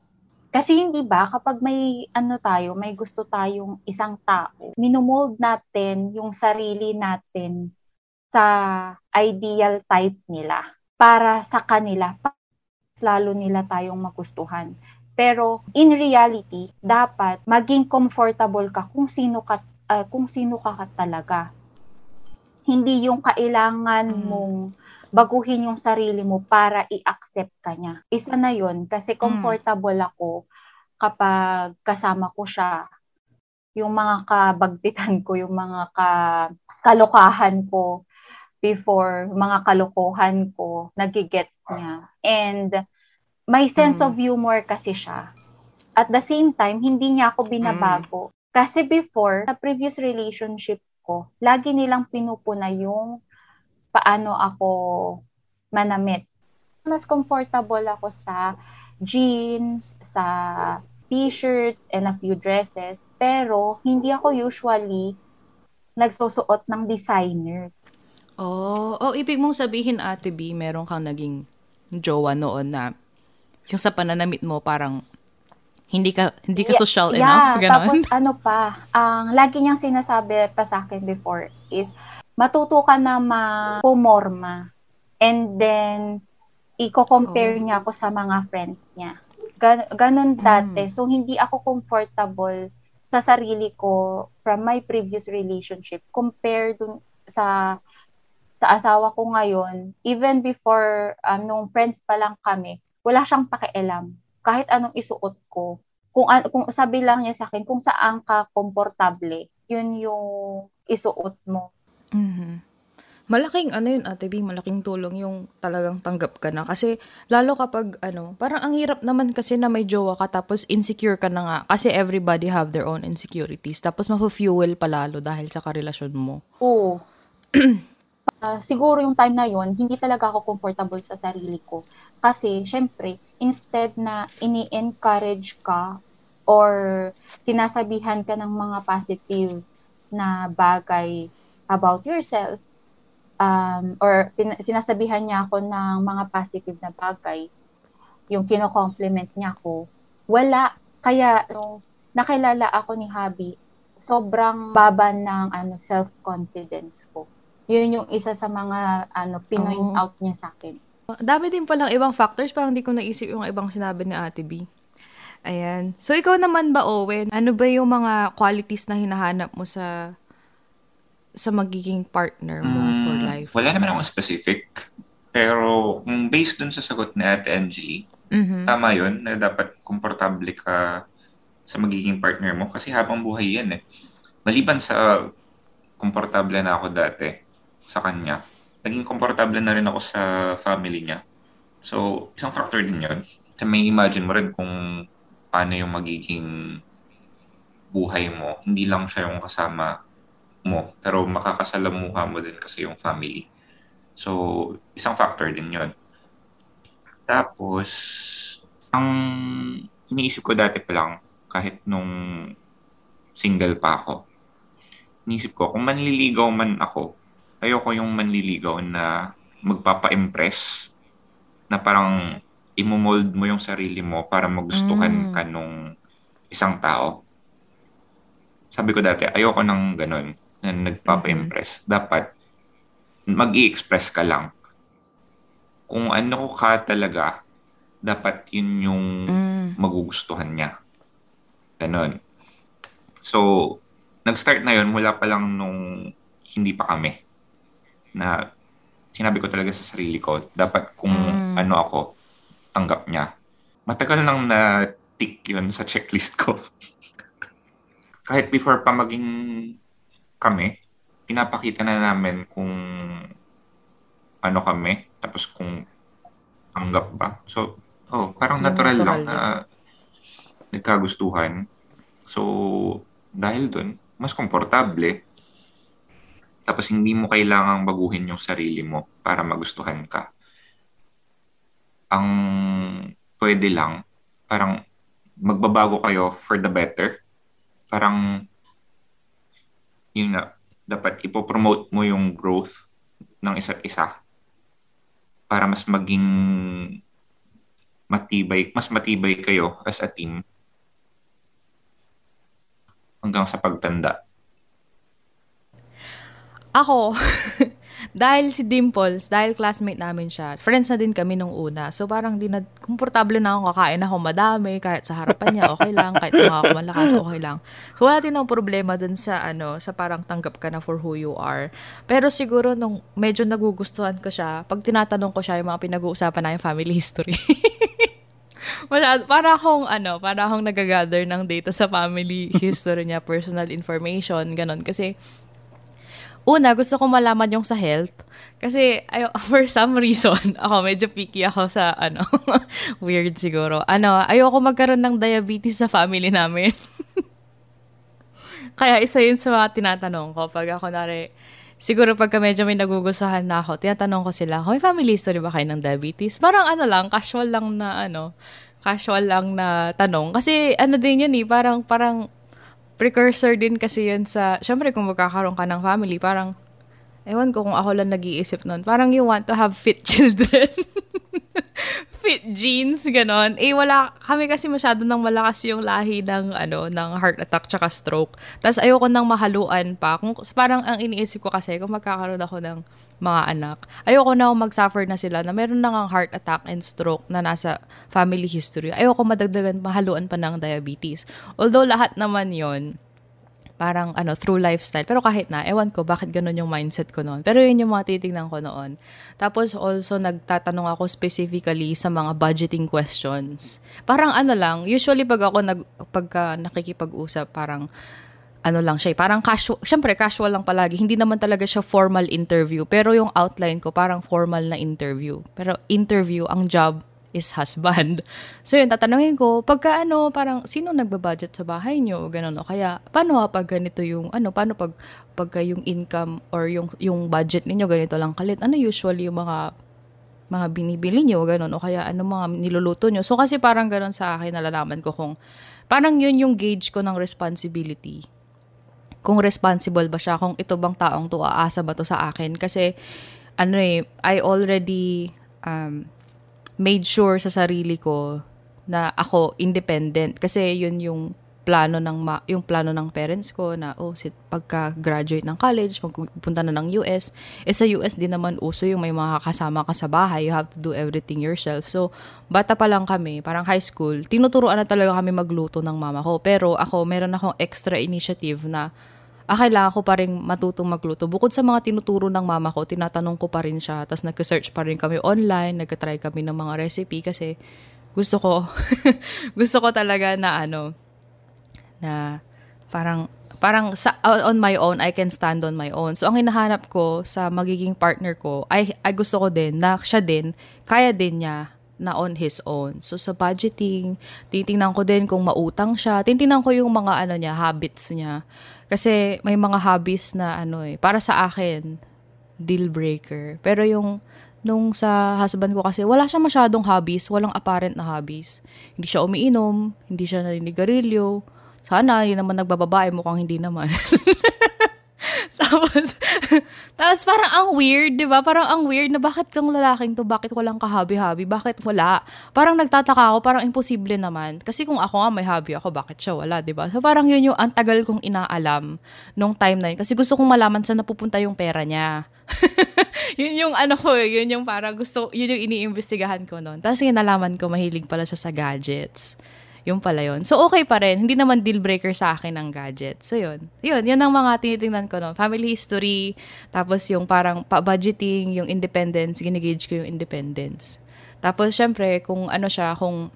Kasi hindi ba, kapag may ano tayo, may gusto tayong isang tao, minomold natin yung sarili natin sa ideal type nila para sa kanila lalo nila tayong magustuhan. Pero in reality, dapat maging comfortable ka kung sino ka uh, kung sino ka, ka talaga. Hindi yung kailangan mm. mong baguhin yung sarili mo para i-accept ka niya. Isa na yon kasi mm. comfortable mm. ako kapag kasama ko siya. Yung mga kabagtitan ko, yung mga ka, kalokahan ko, before mga kalokohan ko, nagigets niya. And may sense mm. of humor kasi siya. At the same time, hindi niya ako binabago. Mm. Kasi before, sa previous relationship ko, lagi nilang pinupuna yung paano ako manamit. Mas comfortable ako sa jeans, sa t-shirts, and a few dresses. Pero, hindi ako usually nagsusuot ng designers. Oh, oh, ibig mong sabihin, Ate B, meron kang naging jowa noon na yung sa pananamit mo parang hindi ka hindi ka social yeah, enough, yeah, ganon. Tapos ano pa, ang lagi niyang sinasabi pa sa akin before is matuto ka na ma-pumorma and then i-compare oh. niya ako sa mga friends niya. Gan- ganon dati. Mm. So hindi ako comfortable sa sarili ko from my previous relationship compared dun sa sa asawa ko ngayon, even before um, nung friends pa lang kami, wala siyang pakialam. Kahit anong isuot ko. Kung, kung sabi lang niya sa akin, kung saan ka komportable, yun yung isuot mo. Mhm. Malaking ano yun, Ate B, malaking tulong yung talagang tanggap ka na. Kasi lalo kapag ano, parang ang hirap naman kasi na may jowa ka tapos insecure ka na nga. Kasi everybody have their own insecurities. Tapos mafu-fuel pa lalo dahil sa karelasyon mo. Oo. Ah, siguro yung time na yon hindi talaga ako comfortable sa sarili ko. Kasi, syempre, instead na ini-encourage ka or sinasabihan ka ng mga positive na bagay about yourself, um, or pin- sinasabihan niya ako ng mga positive na bagay, yung kino-compliment niya ako, wala. Kaya, nung nakilala ako ni Habi, sobrang baba ng ano self-confidence ko. Yun yung isa sa mga ano pinoint Oo. out niya sa akin. Dami din palang ibang factors, parang hindi ko naisip yung ibang sinabi ni Ate B. Ayan. So, ikaw naman ba, Owen? Ano ba yung mga qualities na hinahanap mo sa sa magiging partner mo for Mm, life? Wala naman akong specific. Pero kung based dun sa sagot ni Ate Angie, Mhm. tama yun na dapat komportable ka sa magiging partner mo kasi habang buhay yan eh. Maliban sa komportable na ako dati sa kanya, naging komportable na rin ako sa family niya. So, isang factor din yun. Sa may imagine mo rin kung paano yung magiging buhay mo. Hindi lang siya yung kasama mo, pero makakasalamuha mo din kasi yung family. So, isang factor din yun. Tapos, ang iniisip ko dati pa lang, kahit nung single pa ako, iniisip ko, kung manliligaw man ako, ayoko yung manliligaw na magpapa-impress, na parang imomold mo yung sarili mo para magustuhan Mm. ka nung isang tao. Sabi ko dati, ayoko ng ganun, na nagpapa-impress. Dapat, mag express ka lang. Kung ano ka talaga, dapat yun yung Mm. magugustuhan niya. Ganon. So, nag-start na yun mula pa lang nung hindi pa kami. Na sinabi ko talaga sa sarili ko, dapat kung Mm. ano ako, tanggap niya. Matagal nang na-tick yun sa checklist ko. Kahit before pa maging kami, pinapakita na namin kung ano kami, tapos kung tanggap ba. So, oh, parang natural, natural lang na nagkagustuhan. So, dahil dun, mas komportable. Tapos hindi mo kailangang baguhin yung sarili mo para magustuhan ka. Ang pwede lang, parang magbabago kayo for the better. Parang, yun nga, dapat ipopromote mo yung growth ng isa't isa para mas maging matibay, mas matibay kayo as a team hanggang sa pagtanda. Ako, dahil si Dimples, dahil classmate namin siya, friends na din kami nung una. So parang di na, komportable na ako kakain ako madami, kahit sa harapan niya, okay lang, kahit mga ako malakas, okay lang. So wala din akong problema dun sa ano, sa parang tanggap ka na for who you are. Pero siguro nung medyo nagugustuhan ko siya, pag tinatanong ko siya yung mga pinag-uusapan na yung family history. Wala, para akong ano, para akong nagagather ng data sa family history niya, personal information, ganun. Kasi Una, gusto ko malaman yung sa health. Kasi, ayo, for some reason, ako medyo picky ako sa, ano, weird siguro. Ano, ayoko magkaroon ng diabetes sa family namin. Kaya isa yun sa mga tinatanong ko. Pag ako nari, siguro pagka medyo may nagugustuhan na ako, tinatanong ko sila, may family history ba kayo ng diabetes? Parang ano lang, casual lang na, ano, casual lang na tanong. Kasi, ano din yun eh, parang, parang, precursor din kasi yun sa, syempre kung magkakaroon ka ng family, parang, ewan ko kung ako lang nag-iisip nun, parang you want to have fit children. Fit genes, ganon. Eh, wala, kami kasi masyado nang malakas yung lahi ng, ano, ng heart attack tsaka stroke. Tapos ayoko nang mahaluan pa. Kung, parang ang iniisip ko kasi, kung magkakaroon ako ng mga anak, ayoko na mag-suffer na sila na meron na ngang heart attack and stroke na nasa family history. Ayoko madagdagan, mahaluan pa ng diabetes. Although lahat naman yon parang ano, through lifestyle. Pero kahit na, ewan ko bakit ganun yung mindset ko noon. Pero yun yung mga titignan ko noon. Tapos also, nagtatanong ako specifically sa mga budgeting questions. Parang ano lang, usually pag ako nag, pagka nakikipag-usap, parang, ano lang siya, eh, parang casual, syempre casual lang palagi, hindi naman talaga siya formal interview, pero yung outline ko parang formal na interview. Pero interview, ang job is husband. So yun, tatanungin ko, pagka ano, parang sino nagbabudget sa bahay nyo? Ganun, o kaya, paano pag ganito yung, ano, paano pag, pagka yung income or yung, yung budget ninyo ganito lang kalit? Ano usually yung mga mga binibili nyo, ganun, o kaya ano mga niluluto nyo. So, kasi parang ganun sa akin, nalalaman ko kung, parang yun yung gauge ko ng responsibility kung responsible ba siya, kung ito bang taong to aasa ba to sa akin. Kasi, ano eh, I already um, made sure sa sarili ko na ako independent. Kasi yun yung plano ng ma- yung plano ng parents ko na oh sit pagka graduate ng college magpupunta na ng US eh sa US din naman uso yung may mga kasama ka sa bahay. You have to do everything yourself. So bata pa lang kami parang high school tinuturuan na talaga kami magluto ng mama ko. Pero ako meron akong extra initiative na ah, kailangan ko pa rin matutong magluto. Bukod sa mga tinuturo ng mama ko, tinatanong ko pa rin siya. Tapos nag-search pa rin kami online, nag-try kami ng mga recipe kasi gusto ko, gusto ko talaga na ano, na parang parang sa, on my own, I can stand on my own. So, ang hinahanap ko sa magiging partner ko, ay, ay gusto ko din na siya din, kaya din niya na on his own. So, sa budgeting, titingnan ko din kung mautang siya. Titingnan ko yung mga ano niya, habits niya. Kasi may mga hobbies na ano eh, para sa akin, deal breaker. Pero yung nung sa husband ko kasi wala siya masyadong hobbies, walang apparent na hobbies. Hindi siya umiinom, hindi siya naninigarilyo. Sana, yun naman nagbababae, mukhang hindi naman. tapos, tapos parang ang weird, di ba? Parang ang weird na bakit kang lalaking to, bakit walang kahabi-habi, bakit wala? Parang nagtataka ako, parang imposible naman. Kasi kung ako nga may hobby ako, bakit siya wala, di ba? So parang yun yung ang tagal kong inaalam nung time na yun. Kasi gusto kong malaman saan napupunta yung pera niya. yun yung ano ko, yun yung parang gusto, yun yung iniimbestigahan ko noon. Tapos nalaman ko, mahilig pala siya sa gadgets. Yung pala yun. So, okay pa rin. Hindi naman deal breaker sa akin ng gadget. So, yun. Yun, yun ang mga tinitingnan ko no. Family history, tapos yung parang pa-budgeting, yung independence, ginigage ko yung independence. Tapos, syempre, kung ano siya, kung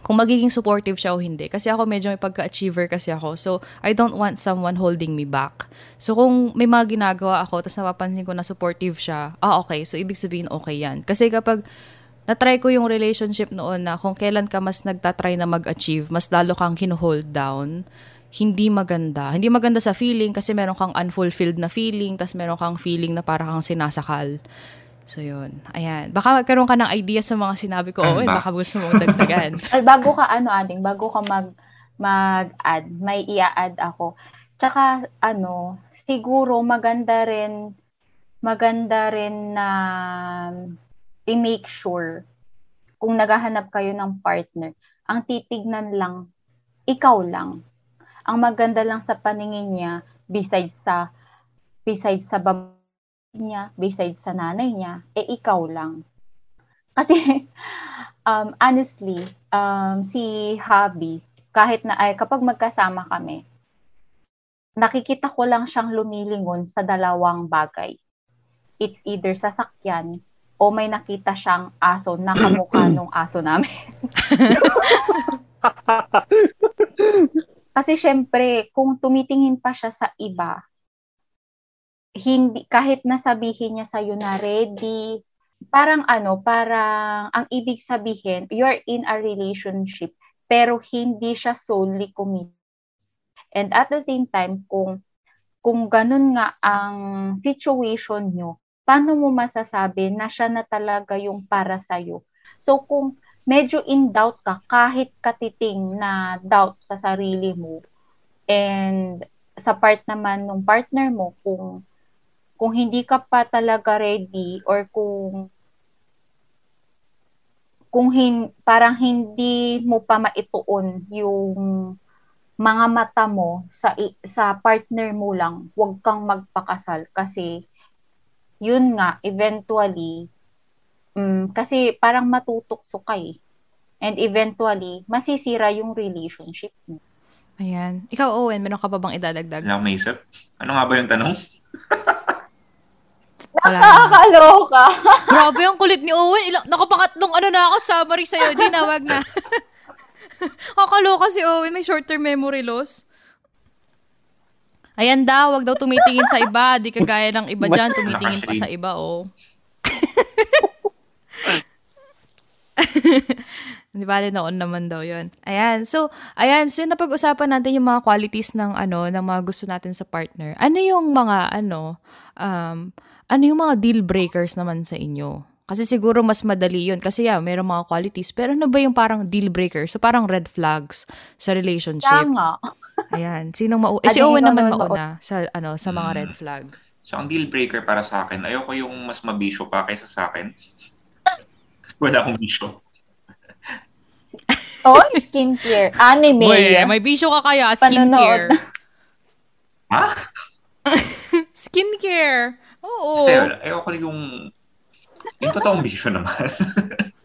kung magiging supportive siya o hindi. Kasi ako medyo may pagka-achiever kasi ako. So, I don't want someone holding me back. So, kung may mga ginagawa ako, tapos napapansin ko na supportive siya, ah, okay. So, ibig sabihin, okay yan. Kasi kapag na-try ko yung relationship noon na kung kailan ka mas nagtatry na mag-achieve, mas lalo kang hinuhold down, hindi maganda. Hindi maganda sa feeling kasi meron kang unfulfilled na feeling, tas meron kang feeling na para kang sinasakal. So, yun. Ayan. Baka magkaroon ka ng idea sa mga sinabi ko. Oo, baka gusto mong dagdagan. bago ka, ano, ading, bago ka mag, mag-add, may ia-add ako. Tsaka, ano, siguro maganda rin, maganda rin na i-make sure kung naghahanap kayo ng partner, ang titignan lang, ikaw lang. Ang maganda lang sa paningin niya, besides sa, besides sa babae niya, besides sa nanay niya, eh ikaw lang. Kasi, um, honestly, um, si Habi, kahit na ay kapag magkasama kami, nakikita ko lang siyang lumilingon sa dalawang bagay. It's either sasakyan o may nakita siyang aso na kamukha nung aso namin. Kasi syempre, kung tumitingin pa siya sa iba, hindi kahit nasabihin niya sa iyo na ready, parang ano, parang ang ibig sabihin, you're in a relationship pero hindi siya solely committed. And at the same time, kung kung ganun nga ang situation nyo, paano mo masasabi na siya na talaga yung para sa'yo? So, kung medyo in doubt ka, kahit katiting na doubt sa sarili mo, and sa part naman ng partner mo, kung kung hindi ka pa talaga ready or kung kung hin, parang hindi mo pa maituon yung mga mata mo sa sa partner mo lang, huwag kang magpakasal kasi yun nga, eventually, um, kasi parang matutukso ka eh. And eventually, masisira yung relationship mo. Ayan. Ikaw, Owen, meron ka pa bang idadagdag? Wala akong maisip. Ano nga ba yung tanong? Nakakaloka. Grabe ang kulit ni Owen. Ilang, nakapangatlong ano na ako, summary sa'yo. Di na, wag na. Kakaloka si Owen. May short-term memory loss. Ayan daw, wag daw tumitingin sa iba. Di kagaya ng iba dyan, tumitingin pa sa iba, oh. Di ba, noon naman daw yon Ayan. So, ayan. So, napag-usapan natin yung mga qualities ng ano, ng mga gusto natin sa partner. Ano yung mga, ano, um, ano yung mga deal breakers naman sa inyo? Kasi siguro mas madali yun. Kasi yeah, mayroong mga qualities. Pero ano ba yung parang deal breaker? So, parang red flags sa relationship. Tama. Ayan. Sinong mau... Eh, si Owen naman mauna sa, ano, sa mga red flag. So, ang deal breaker para sa akin, ayoko yung mas mabisyo pa kaysa sa akin. Kasi wala akong bisyo. oh, skincare. Anime. Uy, may bisyo ka kaya, skincare. ha? skincare. Oo. Kasi ayoko yung yung totoong bisyo naman.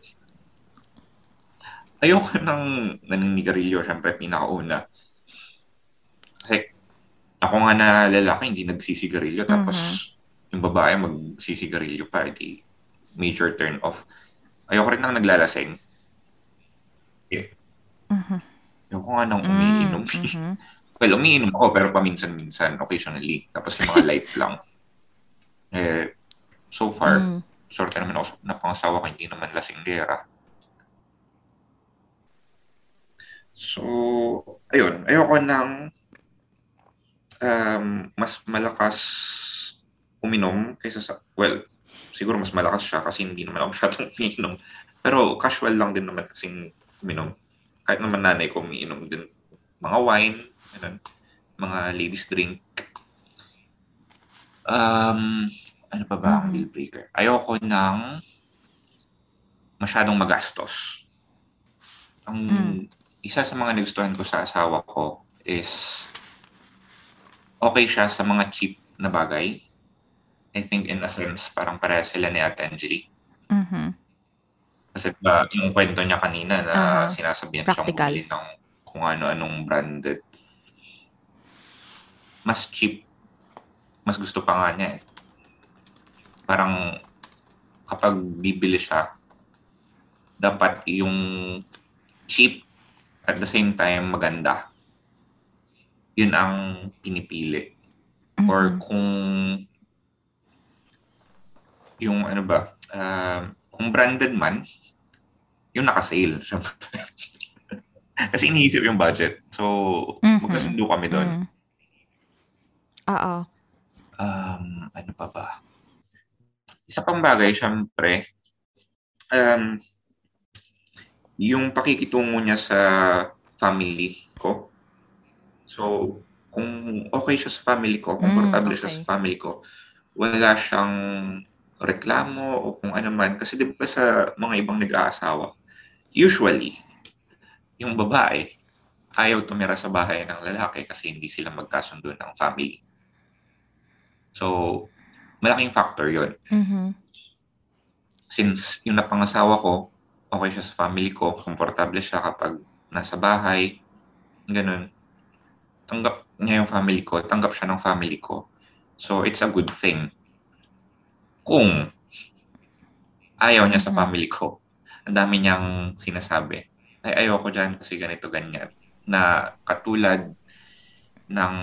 ayoko nang naninigarilyo, syempre, pinakauna. Kasi ako nga na lalaki, hindi nagsisigarilyo. Tapos uh-huh. yung babae magsisigarilyo pa, edi major turn off. Ayoko rin nang naglalasing. Yeah. Uh-huh. Ayoko nga nang umiinom. Uh-huh. well, umiinom ako pero paminsan-minsan, occasionally. Tapos yung mga light lang. Eh, so far, mm. Sorte naman ako na pangasawa ko, hindi naman lasinggera. So, ayun. Ayoko nang um, mas malakas uminom kaysa sa, well, siguro mas malakas siya kasi hindi naman ako masyadong umiinom. Pero casual lang din naman kasing uminom. Kahit naman nanay ko umiinom din. Mga wine, ganun, mga ladies drink. Um, ano pa ba ang mm-hmm. deal breaker? Ayoko ng masyadong magastos. Ang mm. isa sa mga nagustuhan ko sa asawa ko is okay siya sa mga cheap na bagay. I think in a sense, parang pareha sila ni Ate Angeli. Mm-hmm. Kasi ba, yung kwento niya kanina na uh-huh. sinasabihan siyang bumili ng kung ano-anong branded. Mas cheap. Mas gusto pa nga niya eh parang kapag bibili siya, dapat yung cheap at the same time maganda. Yun ang pinipili. Mm-hmm. Or kung yung ano ba, uh, kung branded man, yung naka-sale. Kasi iniisip yung budget. So, mm-hmm. magkasundo kami doon. Mm-hmm. Oo. Um, ano pa ba? Isa pang bagay, syempre, um, yung pakikitungo niya sa family ko. So, kung okay siya sa family ko, komportable mm, okay. siya sa family ko, wala siyang reklamo o kung ano man. Kasi di ba sa mga ibang nag-aasawa, usually, yung babae, ayaw tumira sa bahay ng lalaki kasi hindi sila magkasundo ng family. So, malaking factor yon mm-hmm. Since yung napangasawa ko, okay siya sa family ko, komportable siya kapag nasa bahay, ganun. Tanggap niya yung family ko, tanggap siya ng family ko. So, it's a good thing. Kung ayaw niya sa mm-hmm. family ko, ang dami niyang sinasabi, ay ayoko dyan kasi ganito, ganyan. Na katulad ng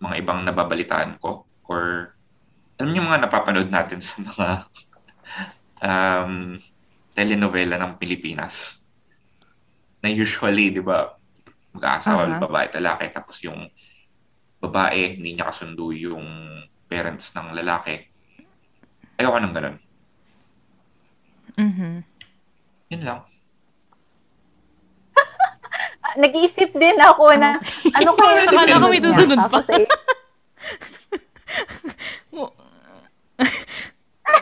mga ibang nababalitaan ko or alam niyo mga napapanood natin sa mga um, telenovela ng Pilipinas na usually, di ba, mag-aasawa, uh-huh. babae at lalaki, tapos yung babae, hindi niya kasundo yung parents ng lalaki. Ayoko nang ganun. Mm-hmm. Yun lang. Nag-iisip din ako na ano kaya Akala ko may susunod pa. Eh.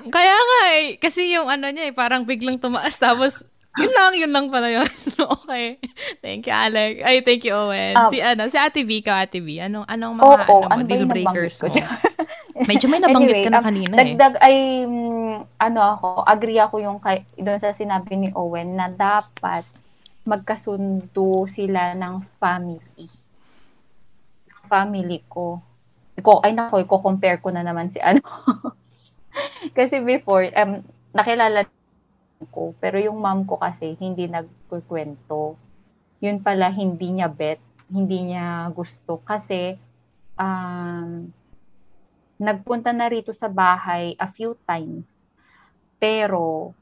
Kaya nga eh. Kasi yung ano niya eh, parang biglang tumaas. Tapos, yun lang, yun lang pala yun. okay. Thank you, Alec. Ay, thank you, Owen. Um, si, ano, si Ate V ka, Ate V. Anong, anong mga oh, oh, ano, ano deal breakers mo? Medyo may nabanggit anyway, ka na um, kanina um, eh. Dagdag ay, um, ano ako, agree ako yung kay, doon sa sinabi ni Owen na dapat magkasundo sila ng family. Family ko. Ko, ay nako, i-compare ko na naman si ano. kasi before, um, nakilala ko, pero yung mom ko kasi hindi nagkukwento. Yun pala, hindi niya bet, hindi niya gusto kasi um, nagpunta na rito sa bahay a few times. Pero,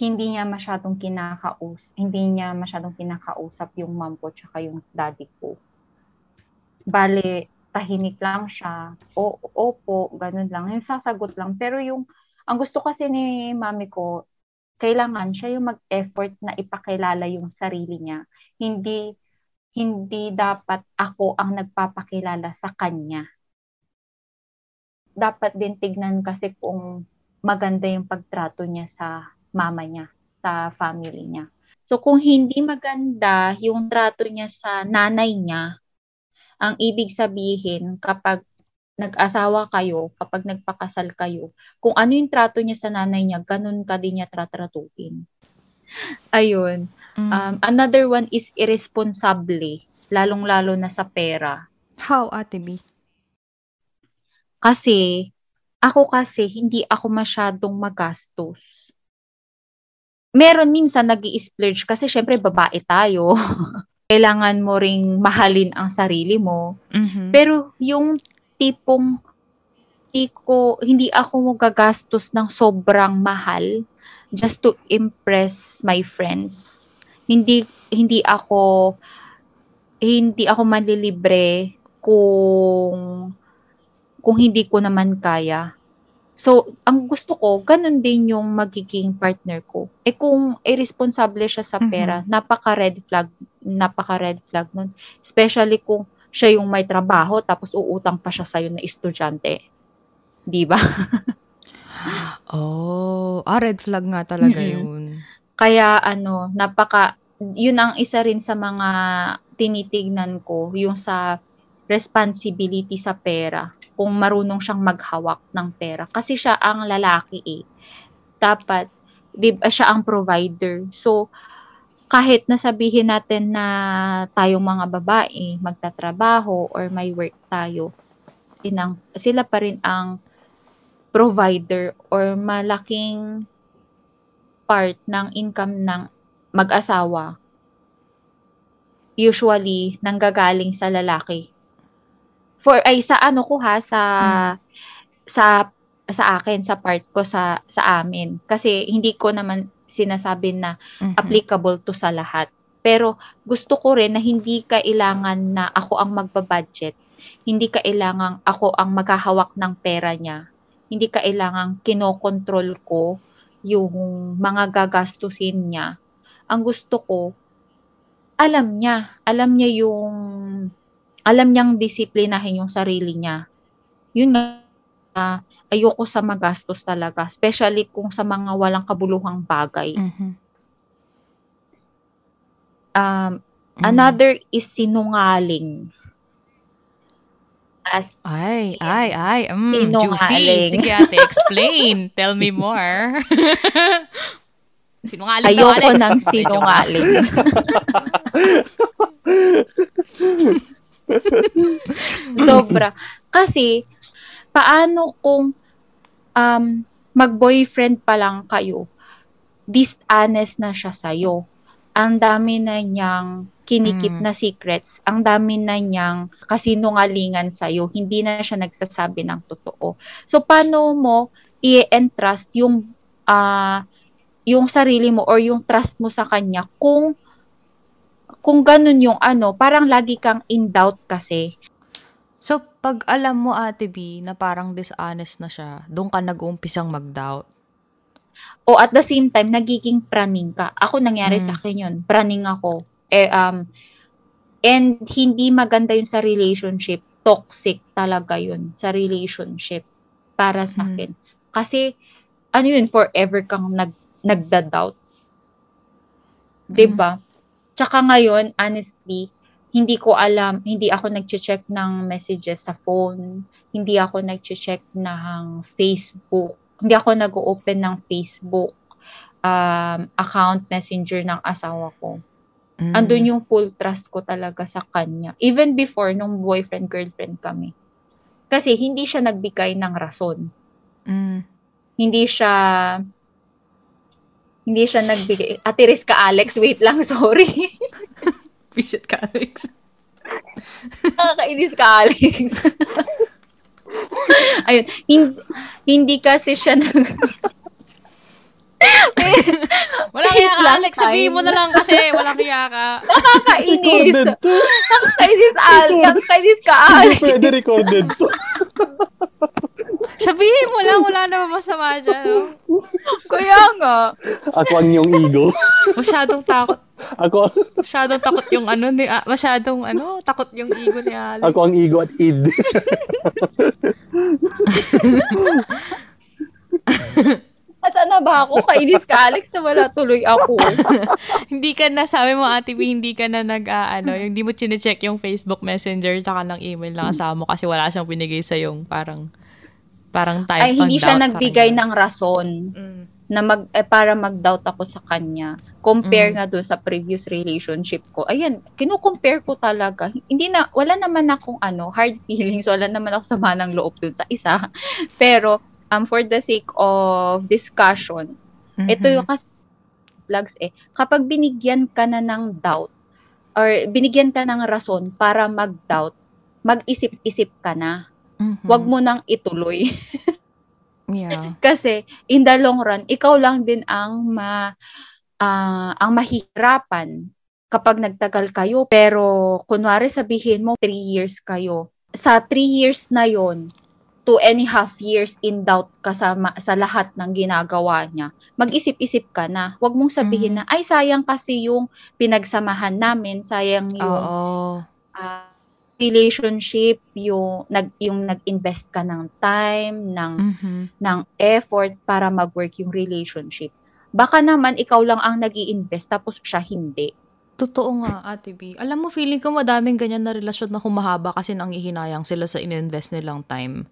hindi niya masyadong kinakaus, hindi niya masyadong kinakausap yung mom ko tsaka yung daddy ko. Bale, tahimik lang siya. O, opo, ganun lang. Yung sasagot lang. Pero yung, ang gusto kasi ni mami ko, kailangan siya yung mag-effort na ipakilala yung sarili niya. Hindi, hindi dapat ako ang nagpapakilala sa kanya. Dapat din tignan kasi kung maganda yung pagtrato niya sa mama niya, sa family niya. So kung hindi maganda yung trato niya sa nanay niya, ang ibig sabihin kapag nag-asawa kayo, kapag nagpakasal kayo, kung ano yung trato niya sa nanay niya, ganun ka din niya tratratuin. Ayun. Mm. Um, another one is irresponsible, lalong-lalo na sa pera. How, Ate B? Kasi, ako kasi, hindi ako masyadong magastos. Meron minsan nag splurge kasi syempre babae tayo. Kailangan mo ring mahalin ang sarili mo. Mhm. Pero yung tipong hindi ko, hindi ako magagastos ng sobrang mahal just to impress my friends. Hindi hindi ako hindi ako manlilibre kung kung hindi ko naman kaya. So, ang gusto ko, ganun din yung magiging partner ko. Eh kung irresponsible siya sa pera, napaka-red flag, napaka-red flag nun. Especially kung siya yung may trabaho, tapos uutang pa siya sa'yo na estudyante. Di ba? Oh, ah, red flag nga talaga Mhm. yun. Kaya ano, napaka, yun ang isa rin sa mga tinitignan ko, yung sa responsibility sa pera. Kung marunong siyang maghawak ng pera. Kasi siya ang lalaki eh. Dapat, di ba, siya ang provider. So, kahit nasabihin natin na tayong mga babae, magtatrabaho or may work tayo, inang, sila pa rin ang provider or malaking part ng income ng mag-asawa usually nanggagaling sa lalaki. For ay sa ano ko ha sa sa sa akin sa part ko sa sa amin kasi hindi ko naman sinasabi na Mhm. applicable to sa lahat. Pero gusto ko rin na hindi kailangan na ako ang magba-budget. Hindi kailangan ako ang maghahawak ng pera niya. Hindi kailangan kinokontrol ko yung mga gagastusin niya. Ang gusto ko, alam niya. Alam niya yung, alam niyang disiplinahin yung sarili niya. Yun nga, ah, ayoko sa magastos talaga. Especially kung sa mga walang kabuluhang bagay. Mhm. Um, Mm. Another is sinungaling. As Ay, ay, ay. Mm, juicy. Sige ate, explain. Tell me more. sinungaling ayoko Alex. ng sinungaling. Sobra. Kasi, paano kung um, mag-boyfriend pa lang kayo, dishonest na siya sa'yo. Ang dami na niyang kinikip Mm. na secrets, ang dami na niyang kasinungalingan sa'yo, hindi na siya nagsasabi ng totoo. So, paano mo i-entrust yung ah yung sarili mo or yung trust mo sa kanya kung kung ganun yung ano, parang lagi kang in doubt kasi. So, pag alam mo, Ate B, na parang dishonest na siya, doon ka nag-uumpisang mag-doubt. O at the same time, nagiging praning ka. Ako nangyari Mm. sa akin yun. Praning ako. Eh, um, and hindi maganda yun sa relationship. Toxic talaga yun sa relationship para sa Mm. akin. Kasi, ano yun, forever kang nag, nagda-doubt. 'Di ba? Tsaka ngayon, honestly, hindi ko alam, hindi ako nag-check ng messages sa phone, hindi ako nag-check ng Facebook, hindi ako nag-open ng Facebook um, account messenger ng asawa ko. Mm. Andun yung full trust ko talaga sa kanya. Even before, nung boyfriend-girlfriend kami. Kasi hindi siya nagbigay ng rason. Mm. Hindi siya hindi siya nagbigay. Ate Riz ka, Alex. Wait lang, sorry. Visit ka, Alex. Nakakainis ka, Alex. Ayun, hindi, hindi kasi siya nag... Walang hiya ka, Alex. Sabihin mo na lang kasi walang hiya ka. Nakakainis. Nakakainis, Alex. Nakakainis ka, Alex. Pwede recorded to. Sabihin mo lang, wala naman masama dyan. No? Kaya nga. Ako ang yung ego. Masyadong takot. Ako, Masyadong takot yung ano ni, ah, masyadong ano, takot yung ego ni Alex. ako ang ego at id. At na ba ako? Kainis ka, Alex, na wala tuloy ako. hindi ka na, sabi mo, Ate B, hindi ka na nag, ah, ano, yung hindi mo chinecheck yung Facebook Messenger tsaka ng email ng asawa mo kasi wala siyang binigay sa yung parang, parang time Ay, hindi siya nagbigay parang ng rason Mm. na mag eh, para mag-doubt ako sa kanya. Compare Mm. nga doon sa previous relationship ko. Ayan, kino-compare ko talaga. Hindi na wala naman akong ano, hard feelings, wala naman ako sama ng loob doon sa isa. Pero um for the sake of discussion, ito Mhm. yung kasi vlogs eh. Kapag binigyan ka na ng doubt or binigyan ka ng rason para mag-doubt, mag-isip-isip ka na. Mhm. Huwag mo nang ituloy. Yeah. Kasi in the long run, ikaw lang din ang ma ah, ang mahihirapan kapag nagtagal kayo. Pero kunwari sabihin mo 3 years kayo. Sa 3 years na yon, two and a half years in doubt ka sa, ma- sa lahat ng ginagawa niya. Mag-isip-isip ka na. Huwag mong sabihin Mhm. na, ay sayang kasi yung pinagsamahan namin, sayang yung Oo. ah, relationship, yung nag yung nag-invest ka ng time, ng Mhm. ng effort para mag-work yung relationship. Baka naman ikaw lang ang nag invest tapos siya hindi. Totoo nga, Ate B. Alam mo, feeling ko madaming ganyan na relasyon na humahaba kasi nang ihinayang sila sa in-invest nilang time.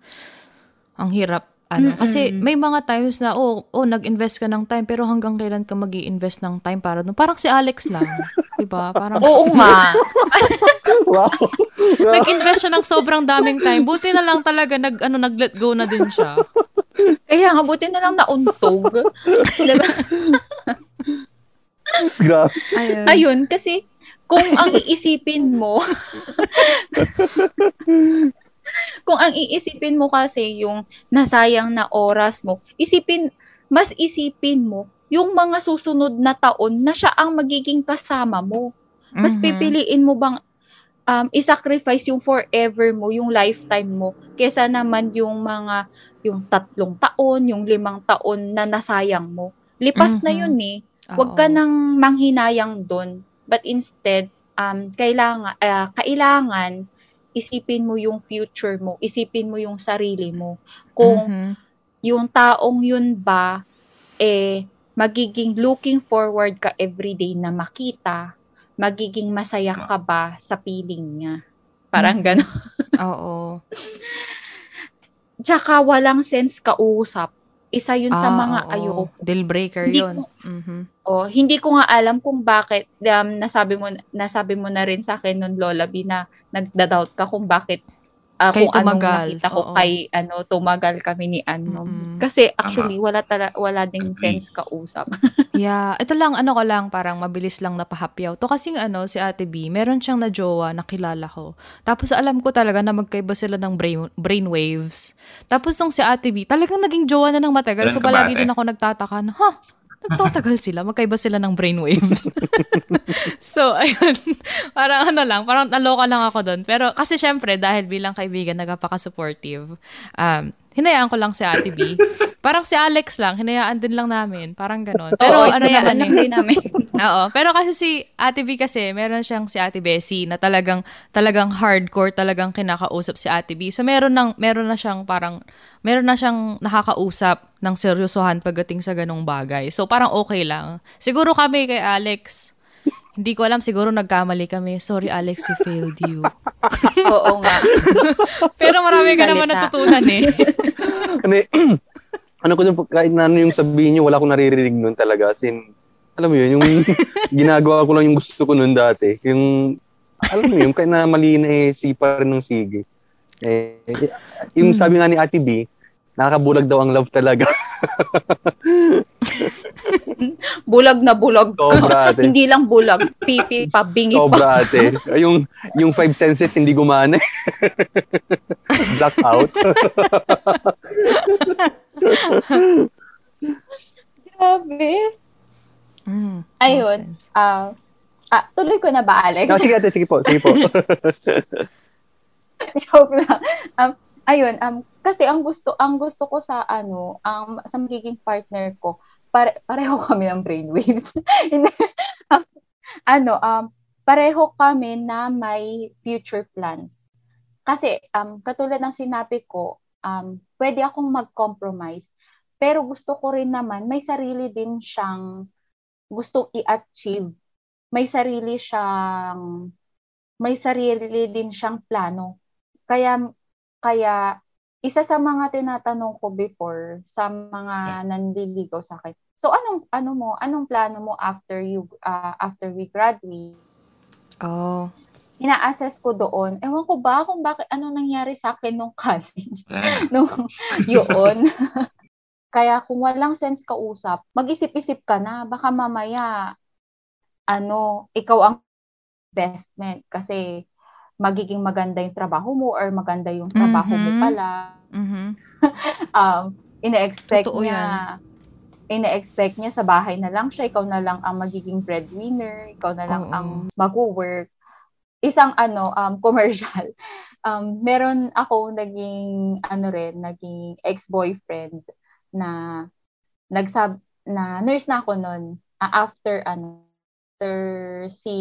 Ang hirap. Ano, Mm-mm. kasi may mga times na, oh, oh, nag-invest ka ng time, pero hanggang kailan ka mag invest ng time para doon? Parang si Alex lang. diba? Parang Oo nga. wow. nag-invest siya ng sobrang daming time. Buti na lang talaga nag, ano, nag-let go na din siya. Kaya nga, buti na lang nauntog. Diba? Grabe. Ayun. Ayun, kasi kung ang iisipin mo, kung ang iisipin mo kasi yung nasayang na oras mo, isipin, mas isipin mo yung mga susunod na taon na siya ang magiging kasama mo. Mas Mhm. pipiliin mo bang um, isacrifice yung forever mo, yung lifetime mo, kesa naman yung mga, yung tatlong taon, yung limang taon na nasayang mo. Lipas na Mhm. yun eh. Huwag ka nang manghinayang doon. But instead, um, kailangan, ah, kailangan isipin mo yung future mo, isipin mo yung sarili mo. Kung Mhm. yung taong yun ba, eh, magiging looking forward ka everyday na makita, magiging masaya ka ba sa feeling niya. Parang Mhm. gano'n. Oo. Tsaka walang sense kausap. Isa yun sa Ah, mga oo. ayoko. Deal breaker Hindi yun. ko- Mhm. Oh, hindi ko nga alam kung bakit um, nasabi mo nasabi mo na rin sa akin nun Lola B na nagda-doubt ka kung bakit Kay kung anong tumagal, nakita ko oo. kay ano tumagal kami ni ano. Mm-mm. Kasi actually wala tala, wala ding Agree. sense kausap. Yeah, ito lang ano ko lang parang mabilis lang napahapyaw. To kasi ano si Ate B, meron siyang na jowa na kilala ko. Tapos alam ko talaga na magkaiba sila ng brain brain waves. Tapos nung si Ate B, talagang naging jowa na ng matagal. Ganun So palagi din ako nagtataka na, ha? Nagtatagal sila, magkaiba sila ng brain waves. so, ayun. Parang ano lang, parang naloka lang ako doon. Pero kasi syempre, dahil bilang kaibigan, nagpaka-supportive, um, hinayaan ko lang si Ate B. Parang si Alex lang, hinayaan din lang namin. Parang ganon. Pero Oo, ano naman eh. din namin. Oo. Pero kasi si Ate B kasi, meron siyang si Ate Bessie na talagang, talagang hardcore, talagang kinakausap si Ate B. So meron, nang, meron na siyang parang, meron na siyang nakakausap ng seryosohan pagdating sa ganong bagay. So parang okay lang. Siguro kami kay Alex, hindi ko alam, siguro nagkamali kami. Sorry Alex, we failed you. Oo nga. Pero marami ka naman natutunan eh. ano, eh, ano ko dun, kahit na ano yung sabihin niyo, wala akong naririnig nun talaga. As in, alam mo yun, yung ginagawa ko lang yung gusto ko nun dati. Yung, alam mo yun, kahit na mali na eh, sipa rin ng sige. Eh, yung sabi nga ni Ate B, Nakakabulag daw ang love talaga. bulag na bulag. Sobra, ate. hindi lang bulag, pipi pa, bingi Sobra, pa. ate. Yung, yung five senses hindi gumana. Black out. Grabe. Mm, Ayun. Ah, ah, tuloy ko na ba, Alex? no, sige, ate. Sige po. Sige po. Joke lang. Um, ayun, um, kasi ang gusto, ang gusto ko sa ano, ang sa magiging partner ko, pare, pareho kami ng brainwaves. Um, ano, um, pareho kami na may future plans. Kasi, um, katulad ng sinabi ko, um, pwede akong mag-compromise. Pero gusto ko rin naman, may sarili din siyang gustong i-achieve. May sarili siyang, may sarili din siyang plano. Kaya, kaya, isa sa mga tinatanong ko before sa mga nanliligaw sa akin. So anong ano mo, anong plano mo after you uh, after we graduate? Oh. ina-assess ko doon, ewan ko ba kung bakit, ano nangyari sa akin nung college, nung yun. Kaya kung walang sense kausap, mag-isip-isip ka na, baka mamaya, ano, ikaw ang investment kasi magiging maganda yung trabaho mo or maganda yung trabaho mo Mhm. pala. Mhm. Um, ina-expect Totoo niya, ina-expect niya sa bahay na lang siya, ikaw na lang ang magiging breadwinner, ikaw na lang Oo. ang mag-work. Isang ano, um, commercial. Um, meron ako naging, ano rin, naging ex-boyfriend na nagsab na nurse na ako noon after ano after si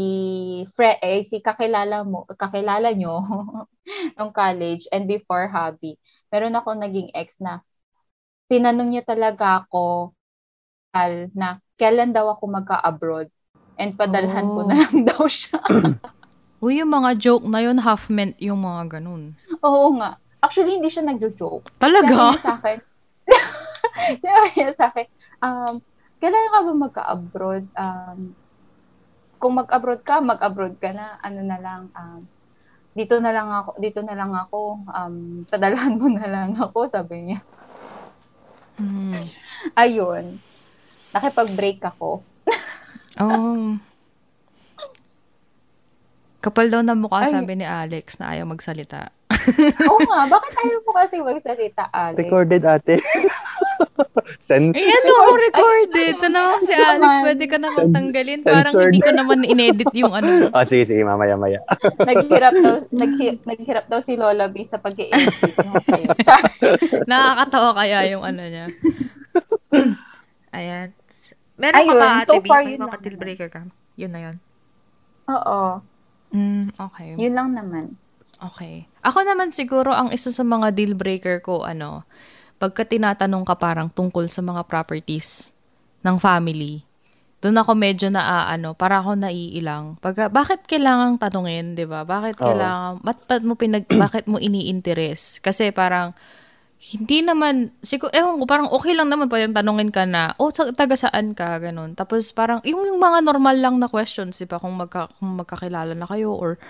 Fre eh, si kakilala mo kakilala nyo nung college and before hobby meron ako naging ex na tinanong niya talaga ako al na kailan daw ako magka-abroad and padalhan ko Oh. na lang daw siya. Uy, yung mga joke na yun, half meant yung mga ganun. Oo nga. Actually, hindi siya nagjo-joke. Talaga? Sabi niya sa akin, sabi niya sa akin, um, kailan ka ba magka-abroad? Um, kung mag-abroad ka, mag-abroad ka na, ano na lang, um, dito na lang ako, dito na lang ako, um, padalhan mo na lang ako, sabi niya. Hmm. Ayun. Nakipag-break ako. Oh. Kapal daw na mukha Ay. sabi ni Alex na ayaw magsalita. Oo nga, bakit ayaw mo kasi magsalita, Alex? Recorded, ate. Send. Eh, ano ko recorded? Ito naman si Alex. naman. Pwede ka namang tanggalin. Parang Censored. hindi ko naman inedit yung ano. Ah, sige, sige, mamaya, maya. naghirap daw, naghi- naghirap daw si Lola B sa pag-i-edit. Ayun. Char. Nakakatawa kaya yung ano niya. Ayan. Meron Ayun, ka pa, Ate so B? far, May yun mga lang deal breaker ka? Yun na yun. Oo. Mm, okay. Yun lang naman. Okay. Ako naman siguro ang isa sa mga deal breaker ko ano, pagka tinatanong ka parang tungkol sa mga properties ng family. Doon ako medyo na ano, para ako naiilang. Pagka, bakit kailangang tanungin, 'di ba? Bakit kailangan ba't, ba't mo pinag bakit mo iniinteres? Kasi parang hindi naman, siguro, ewan ko, parang okay lang naman parang tanungin ka na, oh, taga saan ka, ganun. Tapos parang, yung, yung mga normal lang na questions, di ba, kung, magka, kung magkakilala na kayo, or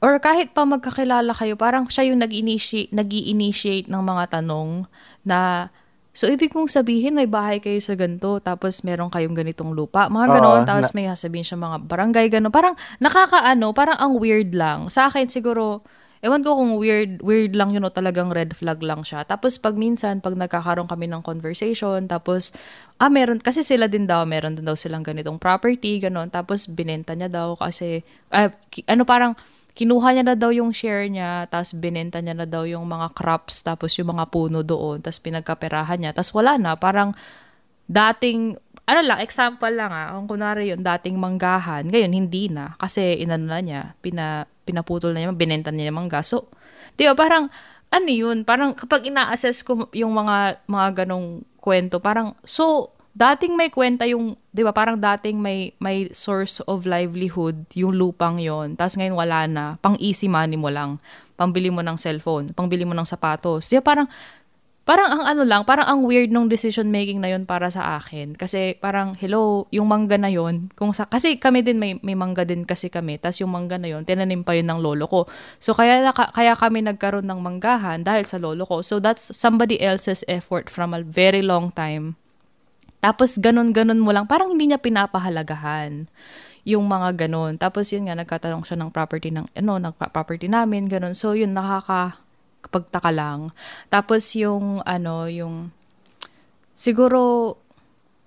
Or kahit pa magkakilala kayo, parang siya yung nag-initiate, nag-initiate ng mga tanong na, so ibig mong sabihin may bahay kayo sa ganito, tapos meron kayong ganitong lupa, mga ganon, Oo, tapos may sasabihin siya mga barangay, ganon. Parang nakakaano, parang ang weird lang. Sa akin siguro, ewan ko kung weird, weird lang yun o talagang red flag lang siya. Tapos pag minsan, pag nagkakaroon kami ng conversation, tapos, ah, meron, kasi sila din daw, meron din daw silang ganitong property, ganon. Tapos binenta niya daw kasi, ah, ki- ano parang, kinuha niya na daw yung share niya, tapos binenta niya na daw yung mga crops, tapos yung mga puno doon, tapos pinagkaperahan niya, tapos wala na, parang dating, ano lang, example lang ah, kung kunwari yun, dating manggahan, ngayon hindi na, kasi inano na niya, pina, pinaputol na niya, binenta niya yung mangga. So, di ba, parang, ano yun, parang kapag ina-assess ko yung mga, mga ganong kwento, parang, so, dating may kwenta yung, di ba, parang dating may, may source of livelihood, yung lupang yon tapos ngayon wala na, pang easy money mo lang, pambili mo ng cellphone, pangbili mo ng sapatos. Di ba, parang, parang ang ano lang, parang ang weird nung decision making na yun para sa akin. Kasi parang, hello, yung mangga na yun, kung sa, kasi kami din may, may mangga din kasi kami, tas yung mangga na yun, tinanim pa yun ng lolo ko. So, kaya, kaya kami nagkaroon ng manggahan dahil sa lolo ko. So, that's somebody else's effort from a very long time. Tapos, ganun-ganun mo lang, parang hindi niya pinapahalagahan yung mga ganun. Tapos yun nga, nagkatanong siya ng property ng, ano, ng property namin, ganun. So yun, nakaka, pagtaka lang. Tapos yung ano, yung siguro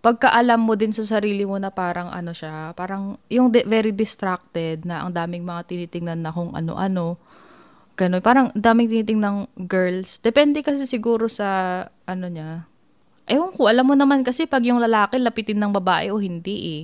pagkaalam mo din sa sarili mo na parang ano siya, parang yung de- very distracted na ang daming mga tinitingnan na kung ano-ano. Ganun. Parang daming tinitingnan girls. Depende kasi siguro sa ano niya. Ewan ko, alam mo naman kasi pag yung lalaki lapitin ng babae o hindi eh.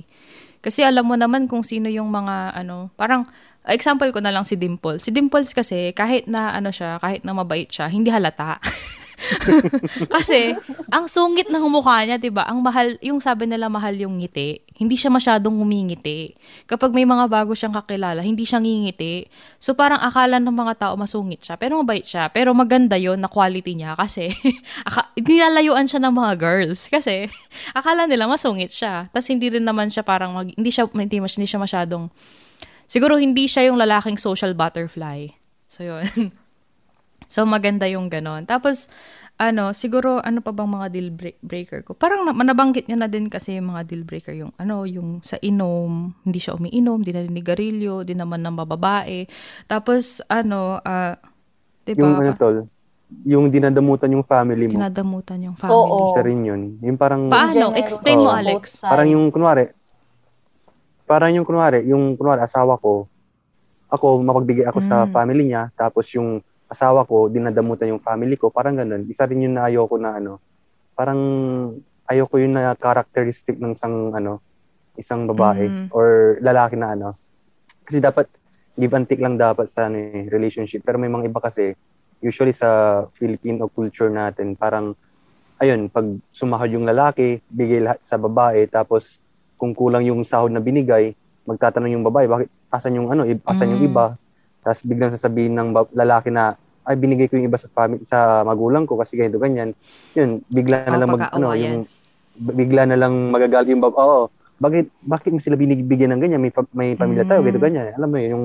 Kasi alam mo naman kung sino yung mga ano, parang example ko na lang si Dimples. Si Dimples kasi kahit na ano siya, kahit na mabait siya, hindi halata. Kasi, ang sungit ng mukha niya, 'di ba? Ang mahal, yung sabi nila mahal yung ngiti. Hindi siya masyadong ngumingiti. Kapag may mga bago siyang kakilala, hindi siya ngingiti. So parang akala ng mga tao masungit siya, pero mabait siya. Pero maganda 'yon na quality niya kasi nilalayuan siya ng mga girls kasi akala nila masungit siya. Tapos hindi rin naman siya parang mag, hindi siya hindi, hindi siya masyadong siguro hindi siya yung lalaking social butterfly. So yun. So, maganda yung ganon. Tapos, ano, siguro, ano pa bang mga deal breaker ko? Parang nabanggit niya na din kasi yung mga deal breaker, yung ano, yung sa inom, hindi siya umiinom, di na garilyo, di naman ng bababae. Tapos, ano, uh, diba? Yung ano, tol, yung dinadamutan yung family mo. Dinadamutan yung family. Oo. Isa rin yun. Yung parang... Paano? Explain mo, Alex. Parang yung, kunwari, parang yung, kunwari, yung, kunwari, asawa ko, ako, mapagbigay ako mm. sa family niya, tapos yung asawa ko, dinadamutan yung family ko, parang ganun. Isa rin yun na ayoko na ano, parang ayoko yun na characteristic ng isang ano, isang babae mm. or lalaki na ano. Kasi dapat give and take lang dapat sa ano, eh, relationship. Pero may mga iba kasi, usually sa Filipino culture natin, parang ayun, pag sumahod yung lalaki, bigay lahat sa babae, tapos kung kulang yung sahod na binigay, magtatanong yung babae, bakit asan yung ano, asan mm. yung iba? Tapos biglang sasabihin ng lalaki na, ay binigay ko yung iba sa family, sa magulang ko kasi ganito ganyan. Yun, bigla na oh, lang mag ano, yung bigla na lang magagal yung bab. Oo. Bakit bakit mo sila binibigyan ng ganyan? May may pamilya tayo, mm. ganito ganyan. Alam mo yun, yung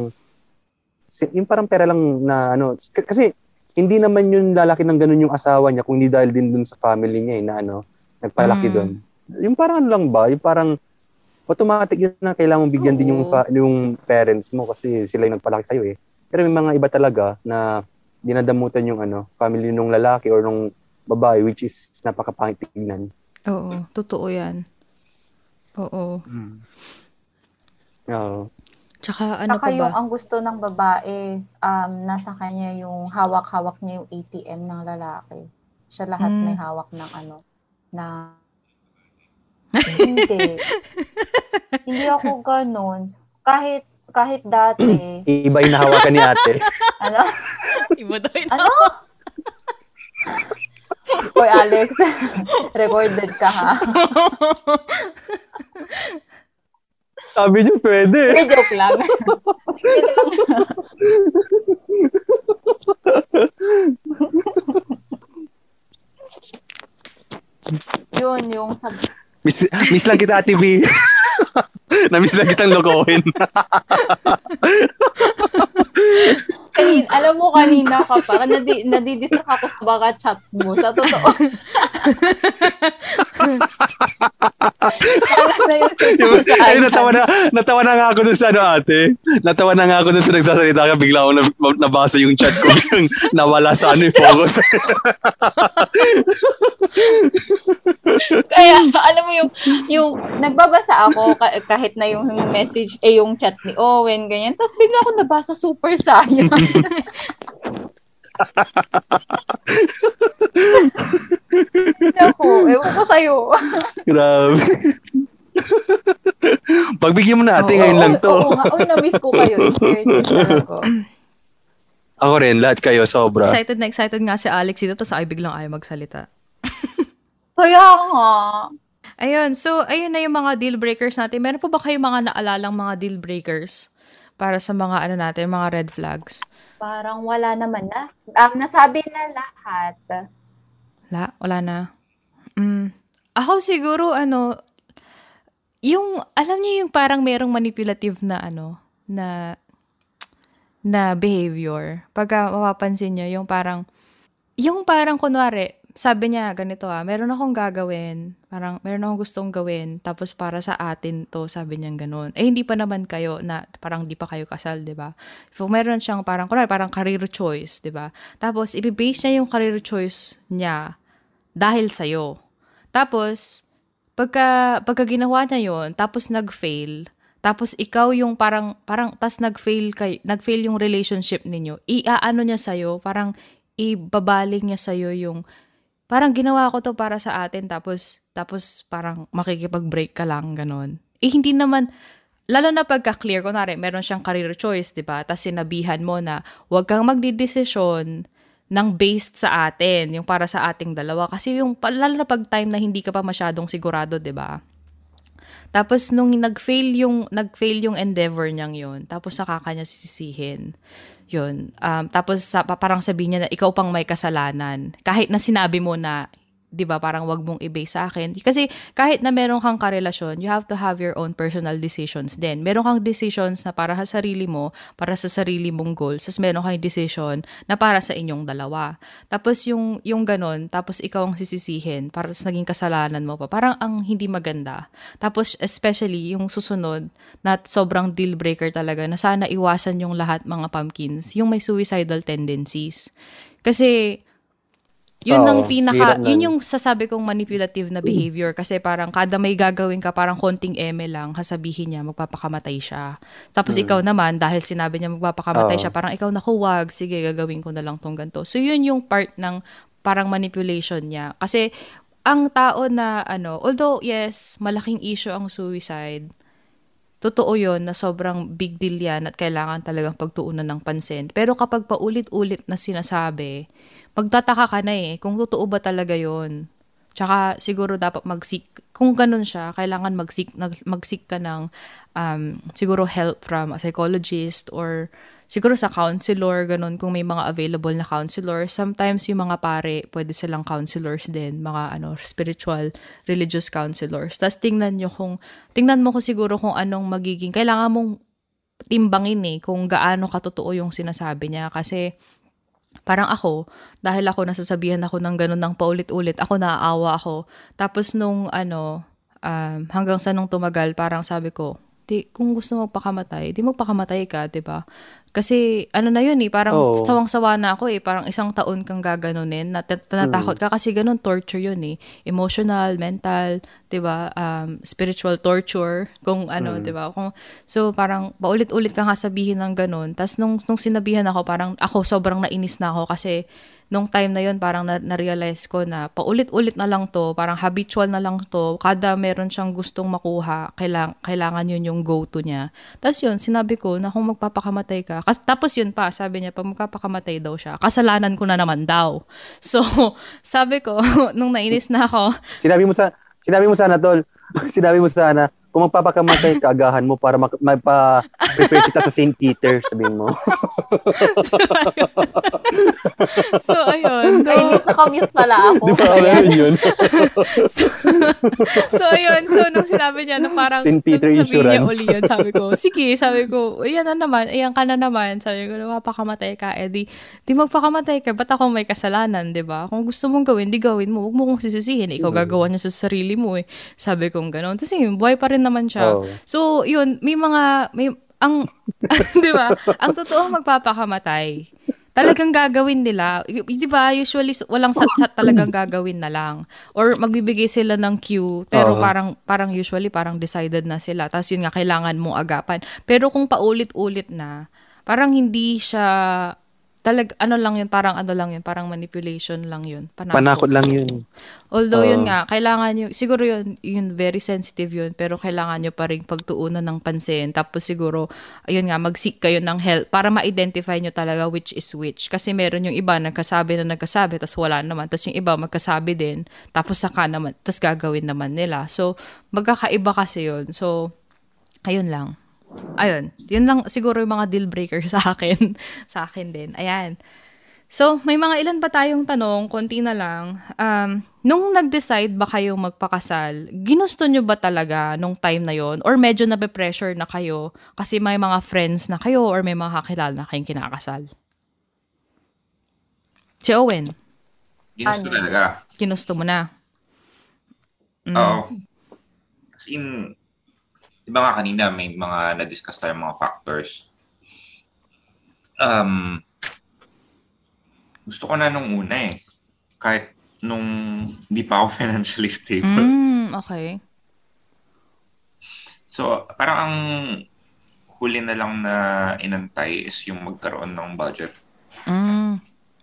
yung parang pera lang na ano kasi hindi naman yung lalaki ng ganun yung asawa niya kung hindi dahil din dun sa family niya eh, na ano, nagpalaki mm. doon. Yung parang ano lang ba, yung parang automatic yun na kailangan mong bigyan Oo. din yung fa- yung parents mo kasi sila yung nagpalaki sa iyo eh. Pero may mga iba talaga na dinadamutan yung ano, family nung lalaki or nung babae which is napakapangit tignan. Oo, totoo 'yan. Oo. Mm. Oo. Tsaka ano Saka pa ba? yung ang gusto ng babae, um, nasa kanya yung hawak-hawak niya yung ATM ng lalaki. Siya lahat mm. may hawak ng ano, na hindi. Hindi ako ganun. Kahit kahit dati. Iba yung nahawakan ni ate. ano? Iba daw yung Ano? Hoy, Alex. recorded ka, ha? Sabi niyo pwede. Hey, joke lang. Yun, yung sab- Miss, miss lang kita, Ate B. Na-miss lang kitang lokohin. Kanin, alam mo kanina ka pa, nadi, nadidistract ako sa baka chat mo. Sa totoo. yung, ay, natawa na, natawa na nga ako dun sa ano ate. Natawa na nga ako dun sa nagsasalita ka, bigla ako nabasa yung chat ko. Biglang nawala sa ano yung focus. Kaya, alam mo yung, yung nagbabasa ako kahit na yung message, eh yung chat ni Owen, ganyan. Tapos bigla ako nabasa super sayang. Ako, ewan ko sa'yo. Grabe. Pagbigyan mo natin oh, ngayon lang to. Oo, nga. Uy, na-miss ko kayo. Ako. ako rin, lahat kayo, sobra. Excited na excited nga si Alex dito, tapos ay biglang ayaw magsalita. Kaya nga. Ayun, so ayun na yung mga deal breakers natin. Meron pa ba kayo mga naalalang mga deal breakers para sa mga ano natin, mga red flags? Parang wala naman na. Um, nasabi na lahat. La, wala na. Mm. Ako siguro, ano, yung, alam niyo yung parang merong manipulative na, ano, na, na behavior. Pagka mapapansin niyo, yung parang, yung parang kunwari, sabi niya, ganito ah, meron akong gagawin, parang meron akong gustong gawin, tapos para sa atin to, sabi niya ganun. Eh, hindi pa naman kayo na, parang di pa kayo kasal, di ba? Kung meron siyang parang, kunwari, parang career choice, di ba? Tapos, ibibase niya yung career choice niya dahil sa'yo. Tapos, pagka, pagka ginawa niya yon tapos nag-fail, tapos ikaw yung parang, parang, tas nag-fail, kay, nag-fail yung relationship ninyo, iaano niya sa'yo, parang, ibabaling niya sa'yo yung, parang ginawa ko to para sa atin tapos tapos parang makikipag-break ka lang ganon. Eh hindi naman lalo na pagka-clear ko nare, meron siyang career choice, 'di ba? Tapos sinabihan mo na huwag kang magdidesisyon ng based sa atin, yung para sa ating dalawa kasi yung lalo na pag time na hindi ka pa masyadong sigurado, 'di ba? Tapos nung nag-fail yung nag-fail yung endeavor niyang 'yon, tapos saka kanya sisisihin. Yun. Um, tapos sa, parang sabihin niya na ikaw pang may kasalanan. Kahit na sinabi mo na 'di ba, parang wag mong i-base sa akin. Kasi kahit na meron kang karelasyon, you have to have your own personal decisions din. Meron kang decisions na para sa sarili mo, para sa sarili mong goals. Tapos meron kang decision na para sa inyong dalawa. Tapos yung yung ganon, tapos ikaw ang sisisihin para sa naging kasalanan mo pa. Parang ang hindi maganda. Tapos especially yung susunod na sobrang deal breaker talaga na sana iwasan yung lahat mga pumpkins, yung may suicidal tendencies. Kasi yun Oo, ang pinaka, yun yung sasabi kong manipulative na behavior kasi parang kada may gagawin ka, parang konting eme lang, kasabihin niya, magpapakamatay siya. Tapos ikaw naman, dahil sinabi niya magpapakamatay Oo. siya, parang ikaw, naku, wag, sige, gagawin ko na lang tong ganito. So yun yung part ng parang manipulation niya. Kasi ang tao na, ano, although, yes, malaking issue ang suicide, totoo yon na sobrang big deal yan at kailangan talagang pagtuunan ng pansin. Pero kapag paulit-ulit na sinasabi, magtataka ka na eh kung totoo ba talaga yon. Tsaka siguro dapat mag-seek, kung ganun siya, kailangan mag-seek, mag-seek ka ng um, siguro help from a psychologist or siguro sa counselor, ganun, kung may mga available na counselor. Sometimes yung mga pare, pwede silang counselors din, mga ano, spiritual, religious counselors. Tapos tingnan nyo kung, tingnan mo ko siguro kung anong magiging, kailangan mong timbangin eh, kung gaano katotoo yung sinasabi niya. Kasi, parang ako, dahil ako nasasabihan ako ng ganun ng paulit-ulit, ako naaawa ako. Tapos nung ano, um, hanggang sa nung tumagal, parang sabi ko, di, kung gusto mo magpakamatay, di magpakamatay ka, di ba? Kasi ano na yun eh, parang Oo. sawang-sawa na ako eh, parang isang taon kang gaganunin, nat- natakot ka kasi ganun torture yun eh. Emotional, mental, 'di ba? Um, spiritual torture, kung ano, 'di ba? Kung so parang paulit-ulit ka nga sabihin ng ganun. Tapos nung nung sinabihan ako, parang ako sobrang nainis na ako kasi nung time na yun parang na- na-realize ko na paulit-ulit na lang to, parang habitual na lang to. Kada meron siyang gustong makuha, kailang, kailangan yun yung go-to niya. Tapos yun, sinabi ko na kung magpapakamatay ka, kas, tapos yun pa, sabi niya, pag magpapakamatay daw siya, kasalanan ko na naman daw. So, sabi ko, nung nainis na ako, Sinabi mo sa sinabi mo sana tol, sinabi mo sana kung magpapakamatay ka, agahan mo para mak- magpa-prepare kita sa St. Peter, sabihin mo. so ayun. Ay, No, naka-mute pala ako. Di ba? Meron yun. so ayun, so nung sinabi niya na parang St. Peter nung sabihin niya Insurance. uli yun, sabi ko, sige, sabi ko, ayan na naman, ayan ka na naman, sabi ko, mapakamatay ka, eh di, di magpakamatay ka, ba't ako may kasalanan, di ba? Kung gusto mong gawin, di gawin mo, huwag mo kong sisisihin, ikaw gagawa niya sa sarili mo eh. Sabi kong gano'n. Tapos yun, buhay pa rin naman siya. Oo. So, yun, may mga, may, ang, di ba, ang totoong magpapakamatay, talagang gagawin nila. Di ba, usually walang sat-sat talagang gagawin na lang. Or magbibigay sila ng cue, pero Oo. parang parang usually parang decided na sila. Tapos yun nga, kailangan mong agapan. Pero kung paulit-ulit na, parang hindi siya talag ano lang yun, parang ano lang yun, parang manipulation lang yun. Panakot. Panakot lang yun. Although yun Oo. nga, kailangan nyo, siguro yun, yun very sensitive yun, pero kailangan nyo pa rin pagtuunan ng pansin. Tapos siguro, ayun nga, mag-seek kayo ng help para ma-identify nyo talaga which is which. Kasi meron yung iba nagkasabi na nagkasabi, tapos wala naman. Tapos yung iba magkasabi din, tapos saka naman, tapos gagawin naman nila. So, magkakaiba kasi yun. So, ayun lang. Ayun. Yun lang siguro yung mga deal breaker sa akin. sa akin din. Ayan. So, may mga ilan pa tayong tanong, konti na lang. Um, nung nag-decide ba kayong magpakasal, ginusto nyo ba talaga nung time na yon Or medyo nabe-pressure na kayo kasi may mga friends na kayo or may mga kakilala na kayong kinakasal? Si Owen, Ginusto Ano? talaga. ginusto mo na. Mm. Oo. As in, di ba nga kanina may mga na-discuss tayong mga factors. Um, gusto ko na nung una eh. Kahit nung di pa ako financially stable. Mm, okay. So, parang ang huli na lang na inantay is yung magkaroon ng budget. Mm,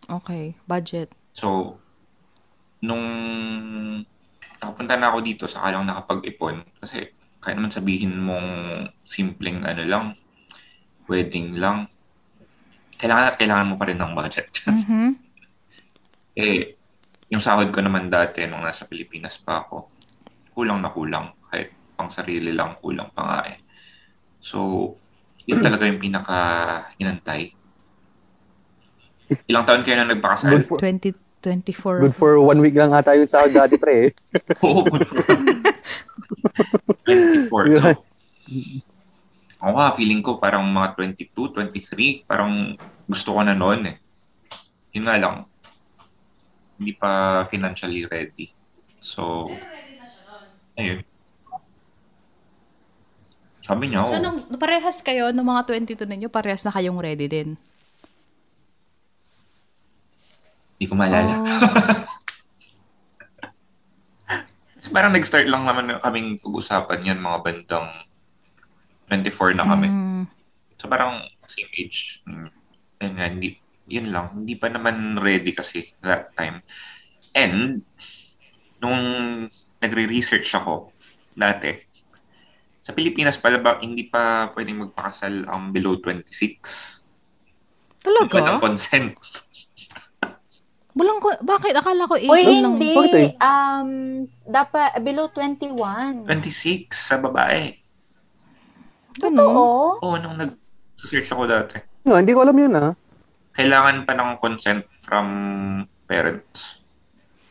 okay. Budget. So, nung nakapunta na ako dito, saka lang nakapag-ipon. Kasi kaya naman sabihin mong simpleng ano lang, wedding lang. Kailangan at kailangan mo pa rin ng budget. Mhm. eh, yung sahod ko naman dati nung nasa Pilipinas pa ako, kulang na kulang. Kahit pang sarili lang, kulang pa nga eh. So, yun talaga yung pinaka inantay. Ilang taon kayo na nagpakasal? Good for, 2024. good for one week lang ata yung sahod dati, pre. eh. Oo, good for 24. So, ako nga, feeling ko parang mga 22, 23, parang gusto ko na noon eh. Yun nga lang, hindi pa financially ready. So, ayun. Sabi niya, So, oh, nung parehas kayo, ng mga 22 ninyo, parehas na kayong ready din? hindi ko maalala. Oh. Parang nag-start lang naman kaming pag-usapan yan, mga bandang 24 na kami. Mm, So parang same age. Ayun nga, hindi, yun lang. Hindi pa naman ready kasi that time. And, nung nagre-research ako dati, sa Pilipinas pala ba, hindi pa pwedeng magpakasal ang below 26? talaga? Walang consent. Walang ko, bakit? Akala ko 8 Uy, lang. hindi. Bakit eh? Um, dapat below 21. 26 sa babae. Ganun? Oo. Oo, nung nag-search ako dati. No, hindi ko alam yun, ah. Kailangan pa ng consent from parents.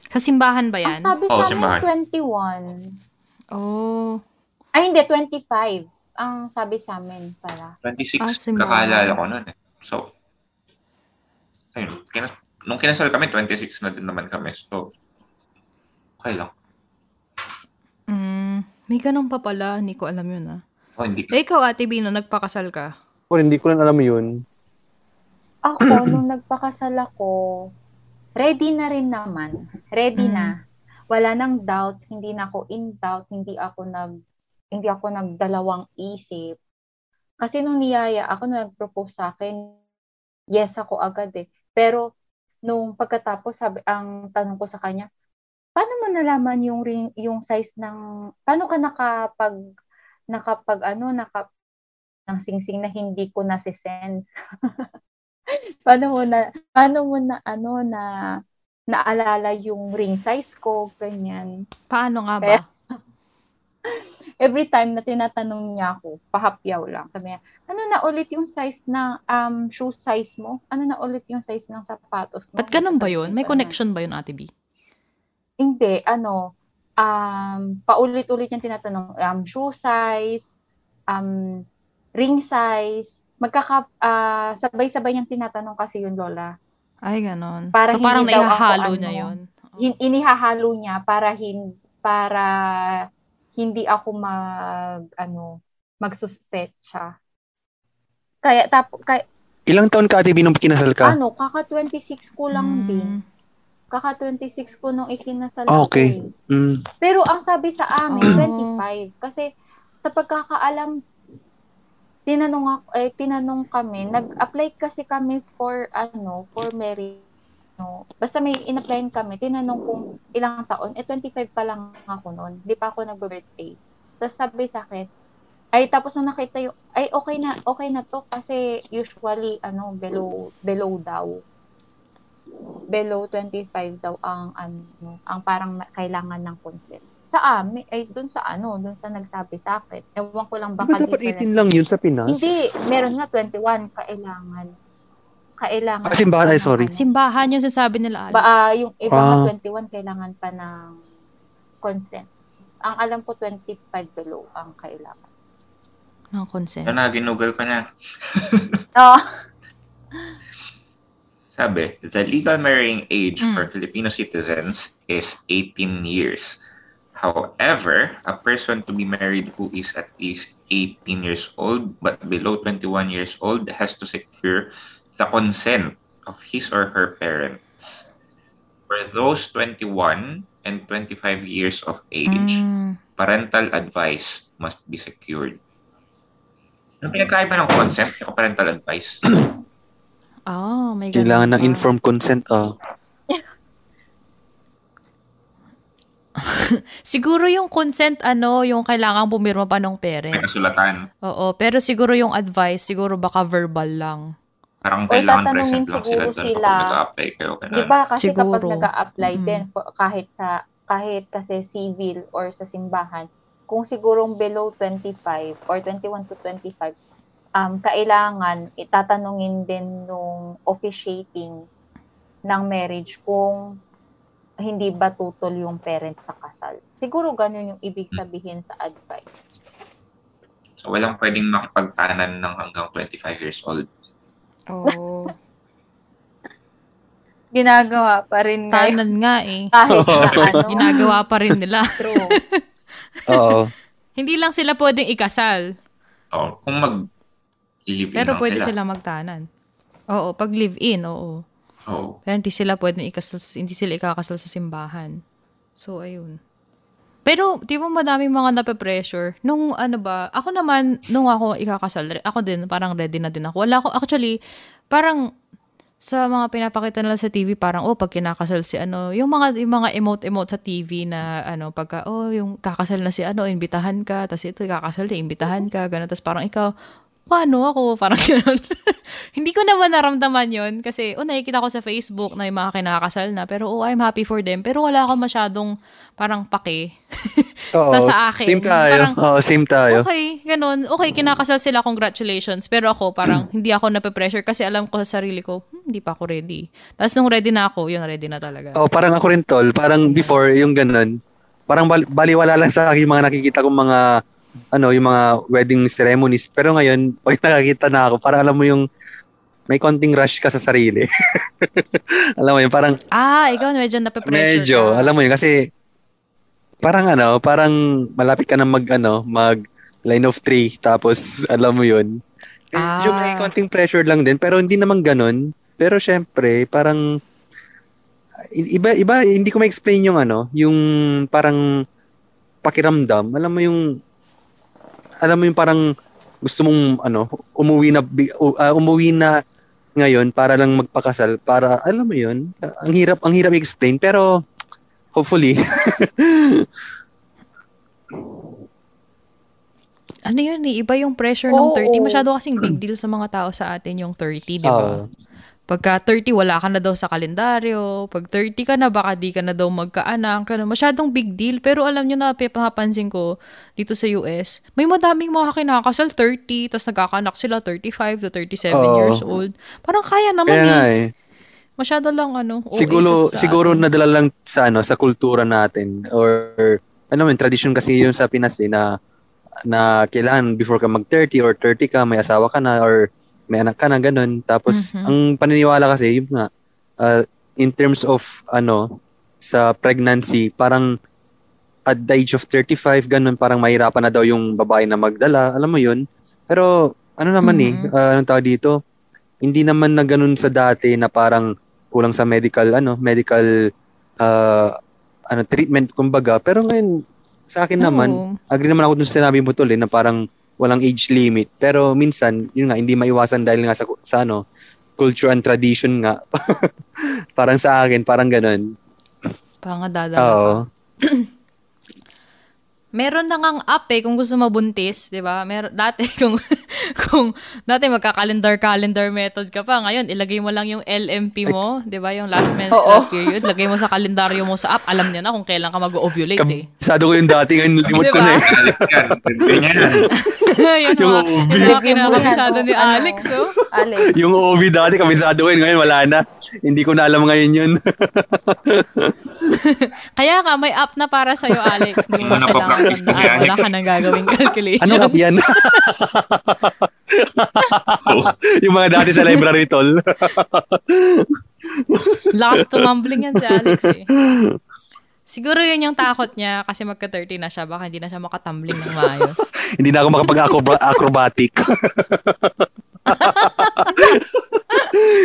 Sa simbahan ba Ang yan? sabi Oo, sa simbahan. amin, 21. Oh. Ay, hindi, 25. Ang sabi sa amin pala. 26, Ah, kakaalala ko nun eh. So, ayun, kina- nung kinasal kami, 26 na din naman kami. So, okay lang. Mm, may ganun pa pala. Hindi ko alam yun ah. Oh, hindi Eh, ikaw, Ate Bino, nagpakasal ka. O, hindi ko rin alam yun. Ako, nung nagpakasal ako, ready na rin naman. Ready Mm. na. Wala nang doubt, hindi na ako in doubt, hindi ako nag hindi ako nagdalawang isip. Kasi nung niyaya ako nung nag-propose sa akin, yes ako agad eh. Pero nung pagkatapos sabi ang tanong ko sa kanya, paano mo nalaman yung ring, yung size ng paano ka nakapag nakapag ano naka ng singsing na hindi ko na sense paano mo na paano mo na ano na naalala yung ring size ko ganyan Paano nga ba? Kaya- every time na tinatanong niya ako pahapyaw lang sabi niya ano na ulit yung size na um shoe size mo ano na ulit yung size ng sapatos mo Ba't ganun ba yun? May connection ba yun, Ate B? hindi ano um paulit-ulit niyang tinatanong um shoe size um ring size magkaka ah, sabay-sabay niyang tinatanong kasi yun lola Ay, ganon. Para so, parang naihahalo ano, niya yun. hin- inihahalo niya para hin para hindi ako mag ano magsuspecha. Kaya tap kaya, Ilang taon ka, Ate B, nung kinasal ka? ano kaka 26 ko lang Mm. din. Kaka 26 ko nung ikinasal Ah, ako okay. eh. Mm. Pero ang sabi sa amin Oh. 25 kasi sa pagkakaalam tinanong ako eh tinanong kami, nag-apply kasi kami for ano, for marriage no. Basta may in-applyan kami, tinanong kung ilang taon, eh 25 pa lang ako noon. Di pa ako nag-birthday. Tapos sabi sa akin, ay tapos nung nakita yung, ay okay na, okay na to kasi usually ano, below, below daw. Below 25 daw ang ano, ang parang kailangan ng consent. Sa amin, ay dun sa ano, dun sa nagsabi sa akin. Ewan ko lang baka dapat different. 18 lang yun sa Pinas? Hindi, meron nga 21 kailangan. Kailangan. Ah, simbahan, ay, sorry. Simbahan yung sasabi nila, Alex. Ba, ah, yung iba Ah. nga 21, kailangan pa ng consent. Ang alam ko, 25 below ang kailangan. ng consent. Ano na, ginugal ko na. Oh, Sabi, the legal marrying age Mm. for Filipino citizens is 18 years. However, a person to be married who is at least 18 years old but below 21 years old has to secure the consent of his or her parents. For those 21 and 25 years of age, Mm. parental advice must be secured. Ano pinagkaiba ng consent at parental advice? Oh, may Kailangan ng informed consent. Oh. Siguro yung consent, ano, yung kailangan pumirma pa ng May parents. kasulatan. Oo, pero siguro yung advice, siguro baka verbal lang. Parang Or kailangan tatanungin present lang sila siguro doon sila. kapag nag-a-apply kayo. di ba? Kasi kapag Siguro. nag-a-apply Mm. din, for- kahit sa, kahit kasi civil or sa simbahan, kung sigurong below 25 or 21 to 25, um, kailangan itatanungin din nung officiating ng marriage kung hindi ba tutol yung parents sa kasal. Siguro ganun yung ibig sabihin sa advice. So, walang pwedeng makipagtanan ng hanggang 25 years old. Oo. Ginagawa pa rin ngayon. Tanan nga eh. Kahit na ano. Ginagawa pa rin nila. True. Oo. Hindi lang sila pwedeng ikasal, So, kung mag-live pero lang pwede sila. sila magtanan. Oo, pag live-in, oo. Oo. Pero hindi sila pwedeng ikasal, hindi sila ikakasal sa simbahan. So, ayun. Pero, di ba madaming mga nape-pressure? Nung ano ba, ako naman, nung ako ikakasal, ako din, parang ready na din ako. Wala ako, actually, parang, sa mga pinapakita nila sa TV, parang, oh, pag kinakasal si ano, yung mga, yung mga emote-emote sa TV na, ano, pagka, oh, yung kakasal na si ano, imbitahan ka, tapos ito, kakasal na, imbitahan ka, gano'n, tapos parang ikaw, paano ako? Parang gano'n. Hindi ko naman naramdaman yon kasi, oh, nakikita ko sa Facebook na yung mga kinakasal na, pero, oh, I'm happy for them, pero wala ako masyadong, parang pake. Oo. Sa sa akin. Same tayo. Parang- Oo, same tayo. Okay, ganun. Okay, kinakasal sila, congratulations. Pero ako, parang hindi ako nape-pressure kasi alam ko sa sarili ko, hmm, hindi pa ako ready. Tapos nung ready na ako, yun, ready na talaga. Oh, parang ako rin tol, parang before yung ganun. Parang bal- baliwala lang sa akin yung mga nakikita kong mga ano, yung mga wedding ceremonies. Pero ngayon, pag nakakita na ako, parang alam mo yung may konting rush ka sa sarili. alam mo yun, parang Ah, ikaw medyo nape-pressure medyo, ka. alam mo yun, kasi parang ano, parang malapit ka na mag, ano, mag line of three, tapos alam mo yun. Medyo Ah. may konting pressure lang din, pero hindi naman ganun. Pero syempre, parang iba iba hindi ko ma-explain yung ano, yung parang pakiramdam. Alam mo yung alam mo yung parang gusto mong ano, umuwi na bi- u- ah, umuwi na ngayon para lang magpakasal para alam mo yun. Ang hirap ang hirap i-explain pero hopefully Ano yun eh, iba yung pressure ng Oo. 30. Masyado kasing big deal sa mga tao sa atin yung 30, di ba? Oo. Pagka 30, wala ka na daw sa kalendaryo. Pag 30 ka na, baka di ka na daw magkaanak. Ganun. Masyadong big deal. Pero alam nyo na, papansin ko dito sa US, may madaming mga kinakasal 30, tapos nagkakanak sila 35 to 37 Oo. years old. Parang kaya naman kaya eh. eh. Masyado lang ano. OA siguro sa siguro atin. nadala lang sa ano sa kultura natin or ano man tradition kasi yun sa Pinas eh, na na kailangan before ka mag 30 or 30 ka may asawa ka na or may anak ka na ganun tapos Mhm. ang paniniwala kasi yun nga uh, in terms of ano sa pregnancy parang at the age of 35 ganun parang mahirapan na daw yung babae na magdala alam mo yun pero ano naman Mhm. eh uh, anong tawag dito hindi naman na ganun sa dati na parang kulang sa medical ano medical uh, ano treatment kumbaga pero ngayon sa akin naman Oo. agree naman ako dun sa sinabi mo tol eh, na parang walang age limit. Pero minsan yun nga hindi maiwasan dahil nga sa, sa ano culture and tradition nga. Parang sa akin parang ganun. Parang dadala oo. Meron na ngang app eh kung gusto mabuntis, 'di ba? Meron dati kung kung dati magka-calendar-calendar method ka pa, ngayon ilagay mo lang yung LMP mo, 'di ba? Yung last menstrual period, lagay mo sa kalendaryo mo sa app, alam niya na kung kailan ka mag-ovulate eh. Kabisado ko yung dati, ngayon limot ko Diba? na eh. Yan. Yung mga, OB. yung mga kinakabisado ni Ano, Alex, oh. Alex. Yung OV dati, kabisado ko yun, ngayon wala na. Hindi ko na alam ngayon yun. Kaya ka, may app na para sa'yo, Alex. Hindi mo na na kailangan Alex. Wala ka nang gagawing calculation. Ano app yan? yung mga dati sa library tol. Lakas tumambling yan si Alex eh. Siguro yun yung takot niya kasi magka-30 na siya. Baka hindi na siya makatumbling ng maayos. Hindi na ako makapag-acrobatic.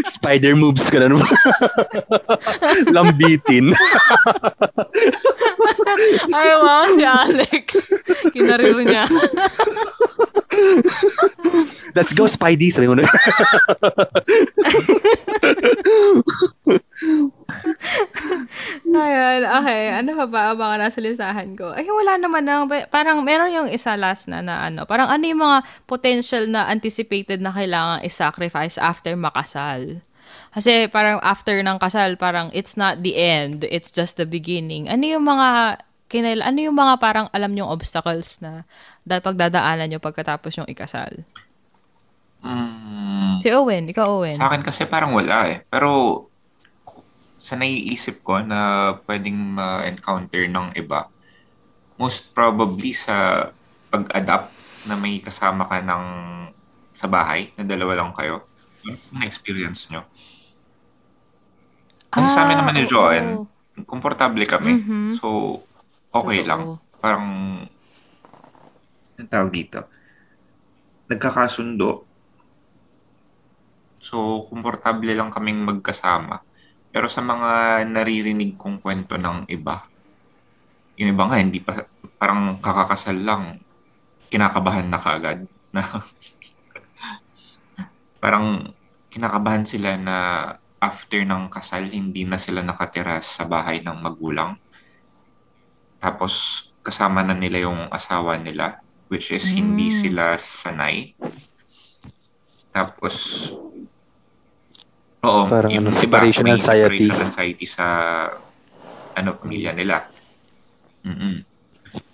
Spider moves ka na naman. Lambitin. Ay, wow, si Alex. Kinariro niya. Let's go, Spidey. Sabi mo na. Ayun, okay. Ano pa ba ang mga nasa listahan ko? Ay, wala naman na. Parang meron yung isa last na na ano. Parang ano yung mga potential na anticipated na kailangan i-sacrifice after makasal? Kasi parang after ng kasal, parang it's not the end. It's just the beginning. Ano yung mga kinail, ano yung mga parang alam yung obstacles na dahil pagdadaanan nyo pagkatapos yung ikasal? Mm, Si Owen, ikaw Owen. sa akin kasi parang wala eh. Pero sa naiisip ko na pwedeng ma-encounter ng iba, most probably sa pag-adapt na may kasama ka ng sa bahay, na dalawa lang kayo. Ano experience nyo? Kasi sa amin naman ni Ah. Joanne, komportable kami. Mhm. So, okay Totoo. lang. Parang, ang tawag dito? Nagkakasundo. So, komportable lang kaming magkasama. Pero sa mga naririnig kong kwento ng iba, yung iba nga, hindi pa, parang kakakasal lang, kinakabahan na kaagad. Na, parang kinakabahan sila na after ng kasal, hindi na sila nakatira sa bahay ng magulang. Tapos, kasama na nila yung asawa nila, which is hindi Mm. sila sanay. Tapos, oo, Parang yung ano, iba, separation may anxiety. separation anxiety sa ano, pamilya nila. mm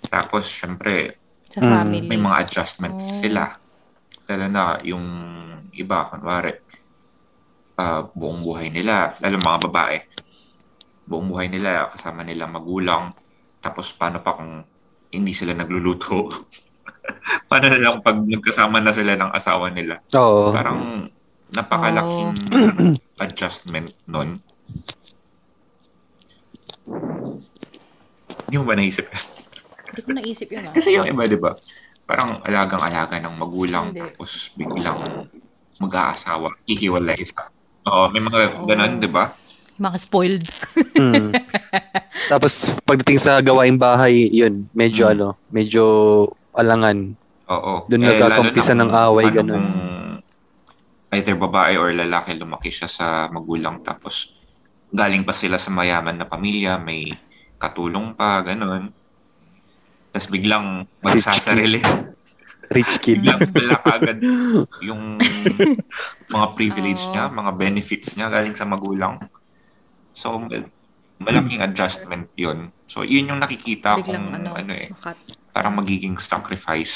Tapos, syempre, Sa Mm. family. may mga adjustments Oh. sila. Lalo na yung iba, kunwari, ah, buong buhay nila, lalo mga babae, buong buhay nila, kasama nila magulang, tapos paano pa kung hindi sila nagluluto? paano na lang pag nagkasama na sila ng asawa nila? Oo. Parang napakalaking Oh. adjustment nun. Hindi mo ba naisip? Hindi ko naisip yun ah. Kasi yung iba, di ba? Parang alagang-alaga ng magulang Hindi. tapos biglang mag-aasawa, ihiwalay isa. Oo, may mga ganun, Oh. di ba? Mga spoiled. Hmm. Tapos pagdating sa gawaing bahay, yun, medyo Hmm. ano, medyo alangan. Oo. Doon Eh, nagkakampisa lalo na ng away, ano ganun. Kung either babae or lalaki lumaki siya sa magulang tapos galing pa sila sa mayaman na pamilya, may katulong pa, ganun. Tapos biglang magsasarili. Rich kid. biglang wala agad yung mga privilege Oo. niya, mga benefits niya galing sa magulang. So, mal- malaking adjustment yun. So, yun yung nakikita Biglang kung ano, ano, eh, makat. parang magiging sacrifice.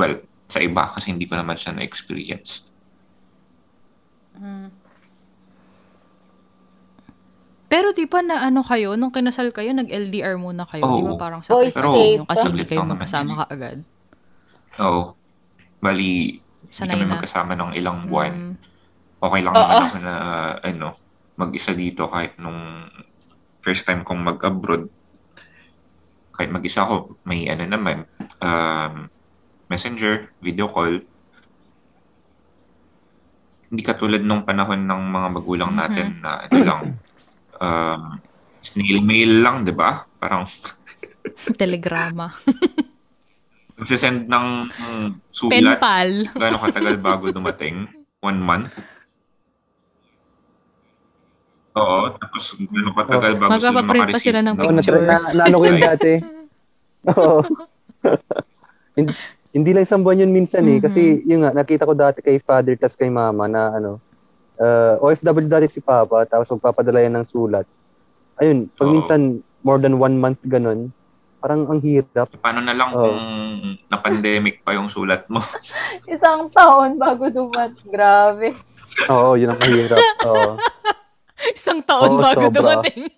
Well, sa iba kasi hindi ko naman siya na-experience. Mm. Pero di ba na ano kayo, nung kinasal kayo, nag-LDR muna kayo. Di ba parang sacrifice Pero, yun kasi hindi kayo magkasama ka agad. Oo. Bali, hindi Sanay kami na. magkasama ng ilang buwan. Mm. Okay lang Oo. naman ako na, ano, mag-isa dito kahit nung first time kong mag-abroad. Kahit mag-isa ako, may ano naman, um, messenger, video call. Hindi katulad nung panahon ng mga magulang natin na ano lang, um, snail-mail lang, di ba? Parang Telegrama. magsisend ng Pen sulat. pal. Gaano katagal bago dumating? One month? Oo, tapos gaano katagal bago sila Magpapaprint pa makareceive sila ng Oo, ng- na, picture. na, na, ano ko yun Right. dati. Oo. Hin- Hindi lang isang buwan yun minsan eh. Mhm. Kasi yun nga, nakita ko dati kay father tas kay mama na ano, uh, OFW dati si papa, tapos magpapadala yan ng sulat. Ayun, pag Oo. minsan more than one month ganun, parang ang hirap. Paano na lang Oo. kung na-pandemic pa yung sulat mo? Isang taon bago dumat. Grabe. Oo, yun ang mahirap. Oo. Isang taon Oo, bago sobra. dumating.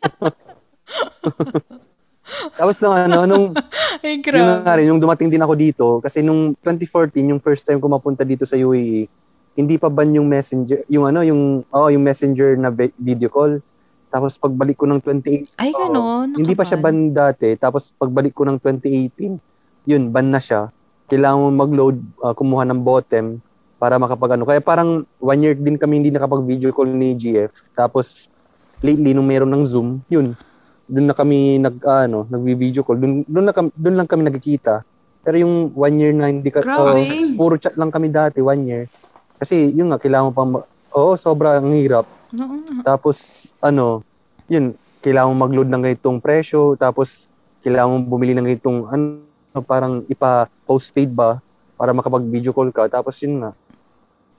Tapos nung ano, nung Yung nga rin, yung dumating din ako dito, kasi nung 2014, yung first time ko mapunta dito sa UAE, hindi pa ban yung messenger, yung ano, yung, oh, yung messenger na vi- video call. Tapos pagbalik ko ng 28, Ay, ganon. hindi pa siya ban dati. Tapos pagbalik ko ng 2018, yun, ban na siya. Kailangan mo mag-load, uh, kumuha ng bottom para makapag ano. Kaya parang one year din kami hindi nakapag-video call ni GF. Tapos lately, nung meron ng Zoom, yun, doon na kami nag ano, nagvi-video call. Doon doon na kami, doon lang kami nagkikita. Pero yung one year na hindi ka Grabe. oh, puro chat lang kami dati one year. Kasi yun nga kailangan mo pang ma- Oo, sobrang hirap. Tapos ano, yun, kailangan mo mag-load ng ganitong presyo, tapos kailangan mo bumili ng ganitong ano, parang ipa postpaid ba para makapag-video call ka. Tapos yun nga.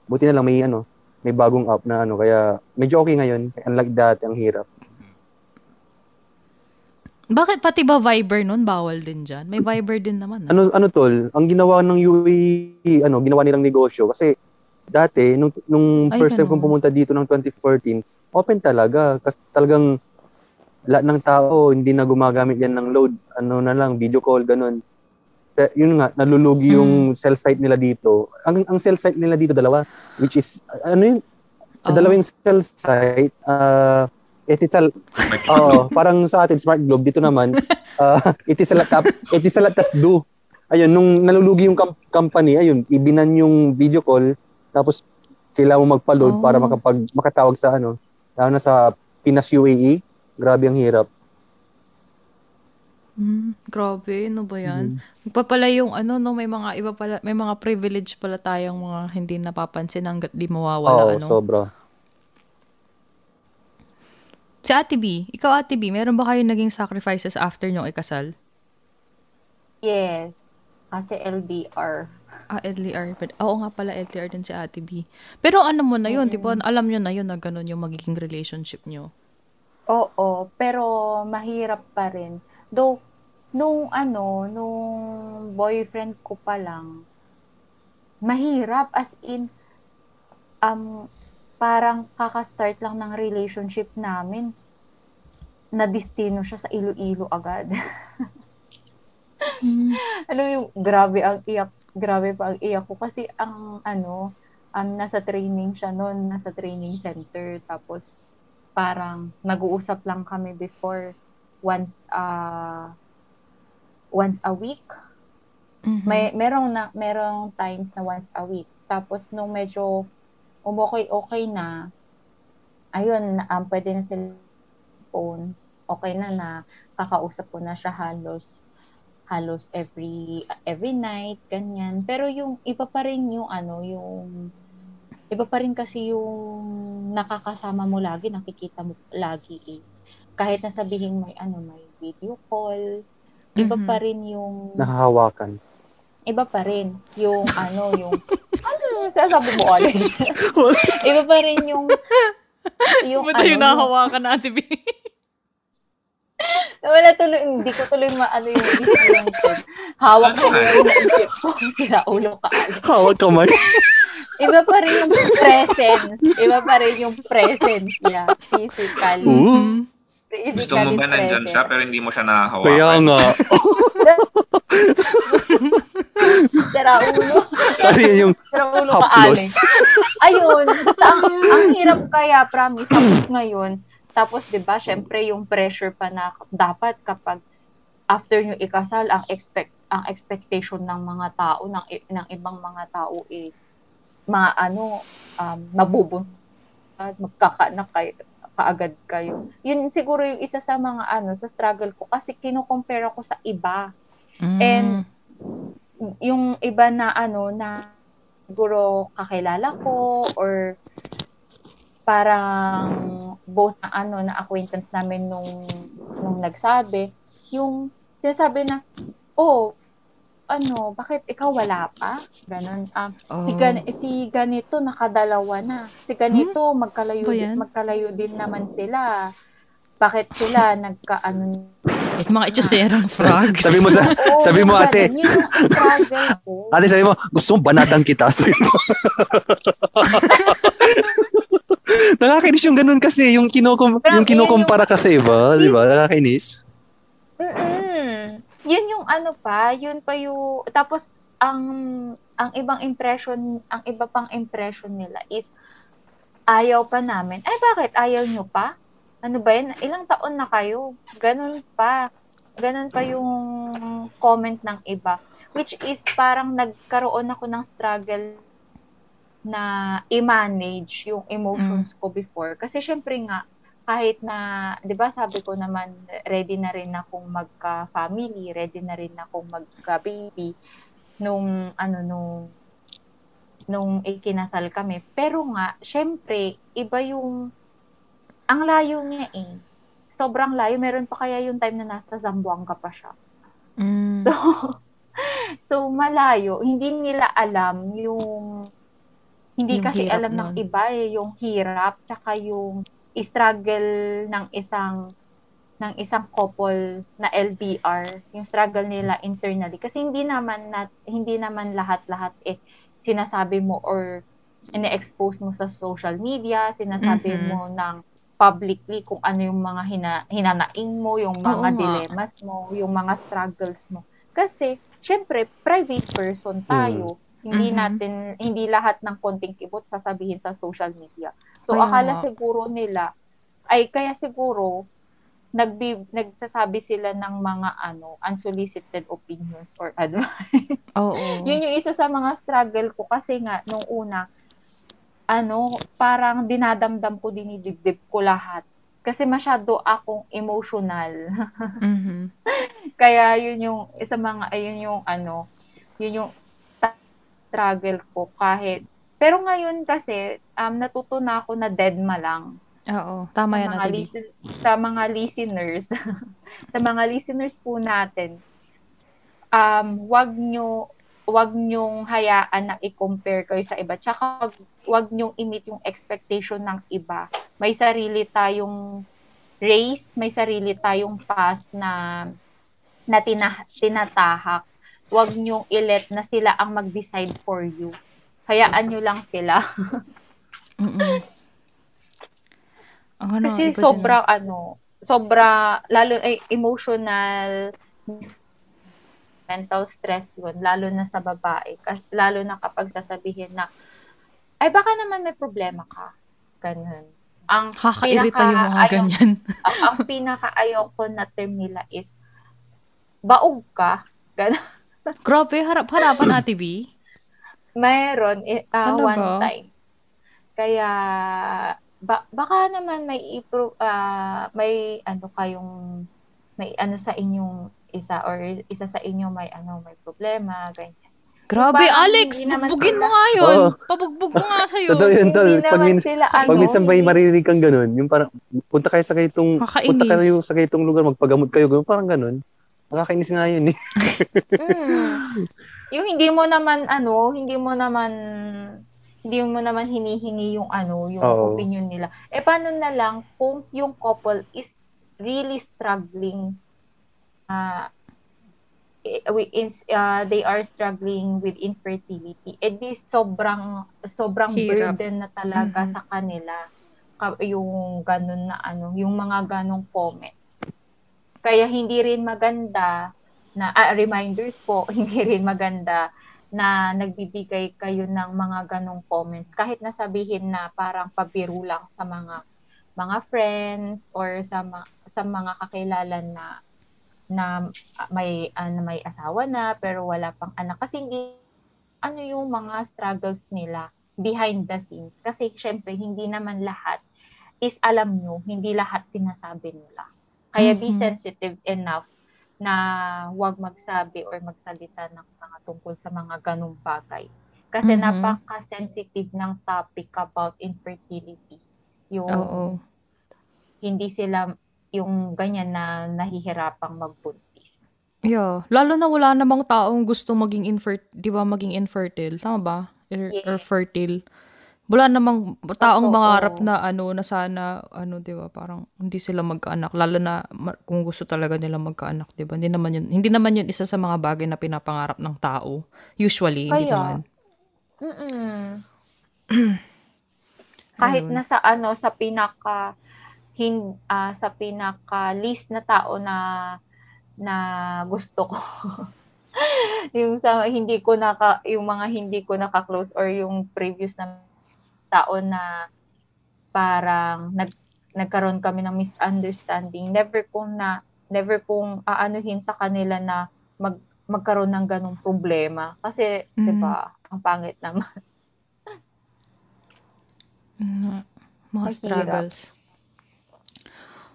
Buti na lang may ano, may bagong app na ano, kaya medyo okay ngayon. Unlike dati, ang hirap. Bakit pati ba Viber nun? Bawal din dyan. May Viber din naman. ah. Ano ano tol, ang ginawa ng UAE, ano, ginawa nilang negosyo kasi dati nung nung Ay, first time kong pumunta dito ng 2014, open talaga kasi talagang lahat ng tao hindi na gumagamit yan ng load, ano na lang, video call ganun. Kaya, yun nga, nalulugi yung cell site nila dito. Ang ang cell site nila dito dalawa, which is ano yun? Oh. Dalawa yung cell site. Uh, Etisalat, Oo, parang sa atin, Smart Globe, dito naman, uh, Etisalat, tap, Etisalat tas do. Ayun, nung nalulugi yung kam- company, ayun, ibinan yung video call, tapos kailangan mo magpa-load Oh. para makapag, makatawag sa ano, lalo na sa Pinas UAE, grabe ang hirap. Hmm, grabe, ano ba yan? Mm. Pala yung ano, no, may mga iba pala, may mga privilege pala tayong mga hindi napapansin hanggat di mawawala, Oo, ano? sobra. Si Ate B, ikaw Ate B, meron ba kayo naging sacrifices after nyo ikasal? Yes. Kasi LDR. Ah, LDR. Oo nga pala, LDR din si Ate B. Pero ano mo na yun, di ba? Alam nyo na yun na ganun yung magiging relationship nyo. Oo, pero mahirap pa rin. Though, nung ano, nung boyfriend ko pa lang, mahirap as in, um, parang kakastart lang ng relationship namin, na destino siya sa Iloilo agad. ano yung grabe ang iyak, grabe pa ang iyak ko kasi ang ano, um, nasa training siya noon, nasa training center tapos parang nag-uusap lang kami before once uh, once a week. Mhm. May merong na merong times na once a week. Tapos nung medyo umokay okay na, ayun, um, pwede na sila phone. Okay na na kakausap ko na siya halos halos every every night ganyan. Pero yung iba pa rin yung ano, yung iba pa rin kasi yung nakakasama mo lagi, nakikita mo lagi eh. Kahit na sabihin may ano, may video call, iba Mhm. pa rin yung Nahahawakan. iba pa rin yung ano yung sasabi mo ulit? iba pa rin yung yung Ba't yung ano, nahawakan na Ate B? wala tuloy, hindi ko tuloy maano yung isip yung hawak ko Ano yung naisip ko, sira ulo ka. Hawak kamay. Iba pa rin yung presence. Iba pa rin yung presence niya. Physically. Ooh. Physically Gusto mo ba nandyan siya pero hindi mo siya nahahawakan? Kaya nga. Sira ulo. Ano yun yung ulo haplos? Ayun. Ang, ang hirap kaya, promise. Tapos ngayon, tapos 'di ba, syempre yung pressure pa na dapat kapag after nyo ikasal, ang expect ang expectation ng mga tao ng ng ibang mga tao eh maano um, mabubun at magkakaanak kayo kaagad kayo. Yun siguro yung isa sa mga ano sa struggle ko kasi kino-compare ako sa iba. And- yung iba na ano na siguro kakilala ko or parang both na ano na acquaintance namin nung nung nagsabi. Yung sinasabi na oh ano, bakit ikaw wala pa? Ganon. Um, Oh. si, gan- si ganito nakadalawa na. Si ganito magkalayo Ba din, magkalayo din naman sila. Bakit sila nagkaano? Like, mga itsuserong frogs. Sabi mo sa, Oo, sabi mo ganun. ate, Yun yung ate sabi mo, gusto mo banatan kita. Sabi mo. Nakakainis yung ganun kasi, yung, kinukum, Pero yung kinukumpara ka sa iba, di ba? Nakakainis. Mm-mm. Yun yung ano pa, yun pa yung, tapos ang ang ibang impression, ang iba pang impression nila is ayaw pa namin. Ay, bakit? Ayaw nyo pa? Ano ba yun? Ilang taon na kayo? Ganun pa. Ganun pa yung comment ng iba. Which is parang nagkaroon ako ng struggle na i-manage yung emotions ko before. Kasi syempre nga, kahit na, di ba sabi ko naman, ready na rin akong magka-family, ready na rin akong magka-baby nung, ano, nung, nung ikinasal kami. Pero nga, syempre, iba yung, ang layo niya eh. Sobrang layo. Meron pa kaya yung time na nasa Zamboanga pa siya. Mm. So, so malayo. Hindi nila alam yung, hindi Yung kasi alam ng nun. iba eh, yung hirap, tsaka yung struggle ng isang ng isang couple na LDR, yung struggle nila internally kasi hindi naman nat, hindi naman lahat-lahat eh sinasabi mo or ine-expose mo sa social media, sinasabi Mhm. mo ng publicly kung ano yung mga hina, hinanaing mo, yung Oo mga nga. dilemmas mo, yung mga struggles mo. Kasi, syempre, private person tayo. Hindi Mhm. natin, hindi lahat ng konting kibot sasabihin sa social media. So, Kaya akala nga. siguro nila, ay kaya siguro, nagbi, nagsasabi sila ng mga ano, unsolicited opinions or advice. Oo. Yun yung isa sa mga struggle ko kasi nga, nung una, ano, parang dinadamdam ko, dinidibdib ko lahat. Kasi masyado akong emotional. Mhm. Kaya yun yung isa mga ayun yung ano, yun yung struggle ko kahit pero ngayon kasi um natuto na ako na deadma lang Oo. Tama sa yan, B. listen, sa mga listeners. sa mga listeners po natin. Um wag nyo wag nyong hayaan na i-compare kayo sa iba. Tsaka wag, wag nyong i-meet yung expectation ng iba. May sarili tayong race, may sarili tayong path na na tina, tinatahak. Wag nyong i-let na sila ang mag-decide for you. Hayaan nyo lang sila. Ang ano, Kasi iba din. sobra ano, sobra lalo ay emotional mental stress yun, lalo na sa babae. Kasi, lalo na kapag sasabihin na, ay baka naman may problema ka. Ganun. Ang Kakairita yung mga pinaka- ganyan. ang, ang pinaka-ayaw ko na term nila is, baog ka. Ganun. Grabe, harap-harapan, Ate B. Mayroon, ah, Talaga? one time. Kaya, ba- baka naman may ipro, ah, may ano kayong, may ano sa inyong isa or isa sa inyo may ano may problema ganyan. Grabe, parang Alex, bugbugin mo nga yun. Oo. Pabugbog mo nga sa'yo. Totoo yun, tol. Hindi Pag, min- sila pag ano. pag minsan may maririnig kang ganun, yung parang, punta kayo sa kayong, punta kayo sa kayong lugar, magpagamot kayo, ganun, parang ganun. Nakakainis nga yun eh. Mm. Yung hindi mo naman ano, hindi mo naman hindi mo naman hinihingi yung ano, yung Oo. opinion nila. Eh paano na lang kung yung couple is really struggling uh, is uh, they are struggling with infertility. Eh di sobrang sobrang Hirap. burden na talaga Mhm. sa kanila ka- yung ganun na ano, yung mga ganong comments. Kaya hindi rin maganda na ah, reminders po, hindi rin maganda na nagbibigay kayo ng mga ganong comments kahit nasabihin na parang pabiro lang sa mga mga friends or sa ma- sa mga kakilala na na may ano may asawa na pero wala pang anak kasi hindi ano yung mga struggles nila behind the scenes kasi syempre hindi naman lahat is alam nyo, hindi lahat sinasabi nila. Kaya be Mhm. sensitive enough na wag magsabi or magsalita ng mga tungkol sa mga ganong bagay. Kasi Mhm. napaka-sensitive ng topic about infertility. Yung Oo. hindi sila yung ganyan na nahihirapang magbuntis. Yeah. Lalo na wala namang taong gusto maging infert, di ba, maging infertile. Tama ba? Or, or Yes. fertile. Wala namang taong Totoo. mangarap na ano, na sana, ano, di ba, parang hindi sila magkaanak. Lalo na ma- kung gusto talaga nila magkaanak, di ba? Hindi naman yun, hindi naman yun isa sa mga bagay na pinapangarap ng tao. Usually, hindi Kaya, naman. Kahit Ayun. na sa ano sa pinaka hin ah, sa pinaka list na tao na na gusto ko. yung sa hindi ko naka yung mga hindi ko naka-close or yung previous na tao na parang nag nagkaroon kami ng misunderstanding. Never kong na never kong aanuhin sa kanila na mag magkaroon ng ganong problema kasi 'di Mhm. ba ang pangit naman. Mm, mga Mahirap. struggles.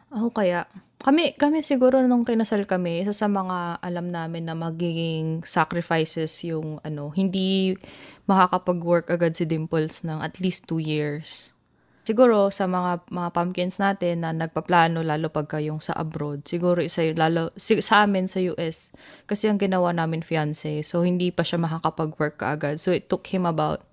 Ako kaya, kami, kami siguro nung kinasal kami, isa sa mga alam namin na magiging sacrifices yung ano, hindi makakapag-work agad si Dimples ng at least two years. Siguro sa mga mga pumpkins natin na nagpaplano lalo pagka yung sa abroad, siguro isa yun, lalo si- sa amin sa US kasi ang ginawa namin fiance, so hindi pa siya makakapag-work kaagad. So it took him about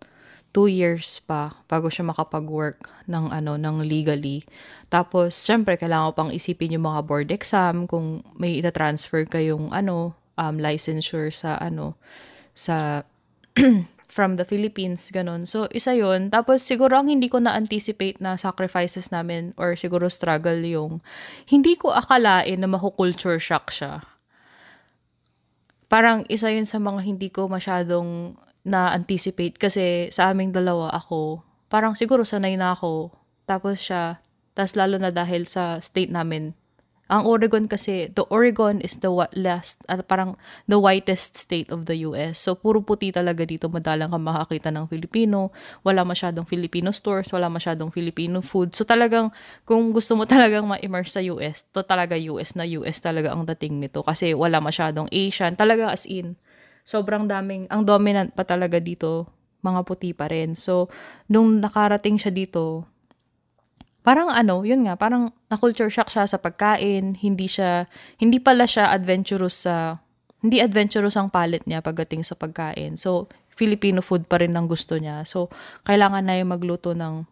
two years pa bago siya makapag-work ng ano ng legally. Tapos syempre kailangan ko pang isipin yung mga board exam kung may ita-transfer kayong ano um, licensure sa ano sa from the Philippines ganun. So isa yun. Tapos siguro ang hindi ko na-anticipate na sacrifices namin or siguro struggle yung hindi ko akalain na makukulture shock siya parang isa yun sa mga hindi ko masyadong na-anticipate kasi sa aming dalawa ako, parang siguro sanay na ako. Tapos siya, tas lalo na dahil sa state namin, ang Oregon kasi, the Oregon is the last, at parang the whitest state of the US. So, puro puti talaga dito. Madalang ka makakita ng Filipino. Wala masyadong Filipino stores. Wala masyadong Filipino food. So, talagang, kung gusto mo talagang ma-immerse sa US, to talaga US na US talaga ang dating nito. Kasi wala masyadong Asian. Talaga as in, sobrang daming, ang dominant pa talaga dito, mga puti pa rin. So, nung nakarating siya dito, parang ano, yun nga, parang na-culture shock siya sa pagkain, hindi siya, hindi pala siya adventurous sa, hindi adventurous ang palate niya pagdating sa pagkain. So, Filipino food pa rin ang gusto niya. So, kailangan na yung magluto ng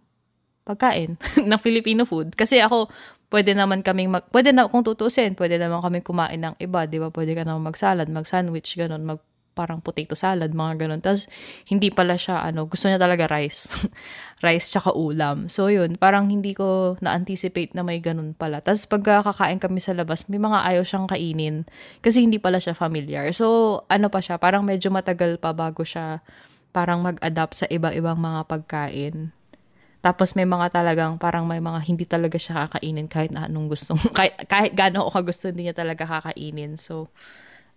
pagkain, ng Filipino food. Kasi ako, pwede naman kaming mag, pwede na, kung tutusin, pwede naman kaming kumain ng iba, di ba? Pwede ka naman mag-salad, mag-sandwich, ganun, mag, parang potato salad, mga ganun. Tapos, hindi pala siya, ano, gusto niya talaga rice. rice tsaka ulam. So, yun, parang hindi ko na-anticipate na may ganun pala. Tapos, pag kakain kami sa labas, may mga ayaw siyang kainin kasi hindi pala siya familiar. So, ano pa siya, parang medyo matagal pa bago siya parang mag-adapt sa iba-ibang mga pagkain. Tapos may mga talagang parang may mga hindi talaga siya kakainin kahit na anong gustong kahit, kahit gaano ako kagusto hindi niya talaga kakainin. So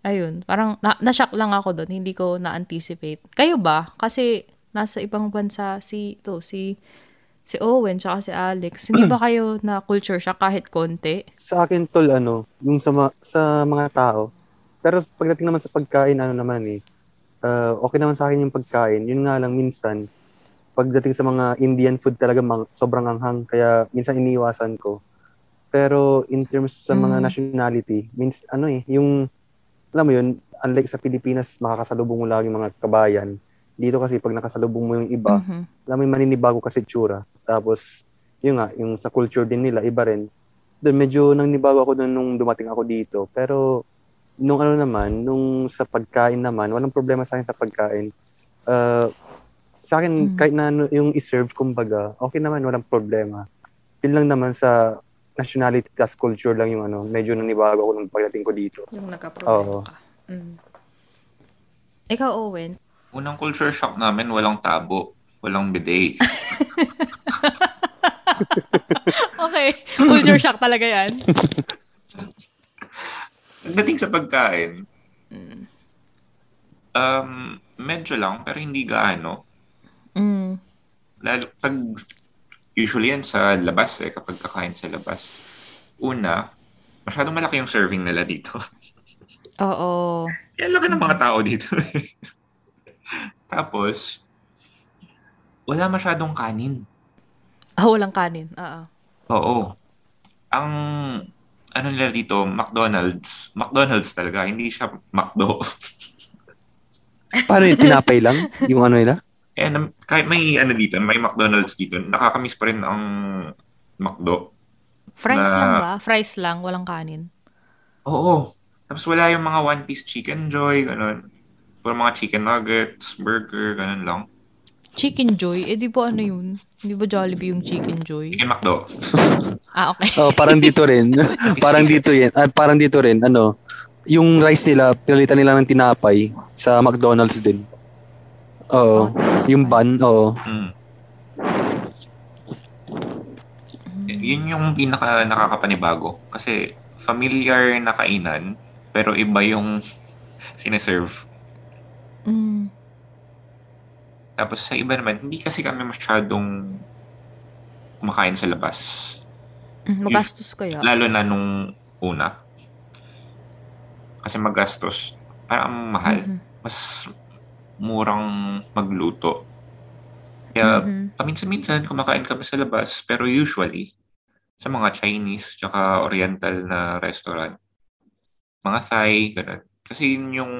ayun, parang na, na-shock lang ako doon, hindi ko na-anticipate. Kayo ba? Kasi nasa ibang bansa si to si si Owen tsaka si Alex. Hindi ba kayo na culture shock kahit konti? Sa akin, tol, ano, yung sa, ma- sa mga tao. Pero pagdating naman sa pagkain, ano naman eh, uh, okay naman sa akin yung pagkain. Yun nga lang, minsan, pagdating sa mga Indian food talaga, mang, sobrang anghang. Kaya minsan iniiwasan ko. Pero in terms sa mga Mm. nationality, means ano eh, yung, alam mo yun, unlike sa Pilipinas, makakasalubong mo lagi mga kabayan. Dito kasi pag nakasalubong mo yung iba, Mhm. alam mo yung maninibago kasi tsura. Tapos, yun nga, yung sa culture din nila, iba rin. Doon, medyo nangnibago ako doon nung dumating ako dito. Pero, nung ano naman, nung sa pagkain naman, walang problema sa akin sa pagkain. Uh, sa akin, Mm. kahit na ano, yung iserve, kumbaga, okay naman, walang problema. Yun lang naman sa nationality tas culture lang yung ano, medyo nanibago ako nung pagdating ko dito. Yung nagka-problema Oo. ka. Mm. Ikaw, Owen? Unang culture shock namin, walang tabo. Walang bidet. Okay. Culture shock talaga yan. Pagdating sa pagkain, um, medyo lang, pero hindi gaano. Mm. Lalo, pag, usually yan sa labas eh, kapag kakain sa labas. Una, masyadong malaki yung serving nila dito. Oo. Kaya laki ng mga tao dito eh. Tapos, wala masyadong kanin. Ah, walang kanin. Oo. Oo. Ang, ano nila dito, McDonald's. McDonald's talaga, hindi siya McDo. Paano yung tinapay lang? Yung ano nila? Eh, nam- kahit may ano dito, may McDonald's dito, nakakamiss pa rin ang McDo. Fries Na- lang ba? Fries lang, walang kanin. Oo. Tapos wala yung mga one-piece chicken joy, ganun. Puro mga chicken nuggets, burger, ganun lang. Chicken Joy, eh di po ano yun? Hindi ba Jollibee yung Chicken Joy? Chicken McDo. Ah, okay. Oh, parang dito rin. parang dito yan. Ah, parang dito rin. Ano, yung rice nila, pinalitan nila ng tinapay sa McDonald's din. Oo. yung bun, oo. Mm. Yun yung pinaka nakakapanibago. Kasi familiar na kainan, pero iba yung sineserve. Mm. Tapos sa iba naman, hindi kasi kami masyadong kumakain sa labas. Mm, Magastos kaya. Lalo na nung una. Kasi magastos. Parang ang mahal. Mhm. Mas murang magluto. Kaya Mhm. paminsan-minsan kumakain kami sa labas. Pero usually, sa mga Chinese tsaka Oriental na restaurant. Mga Thai, ganun. Kasi yun yung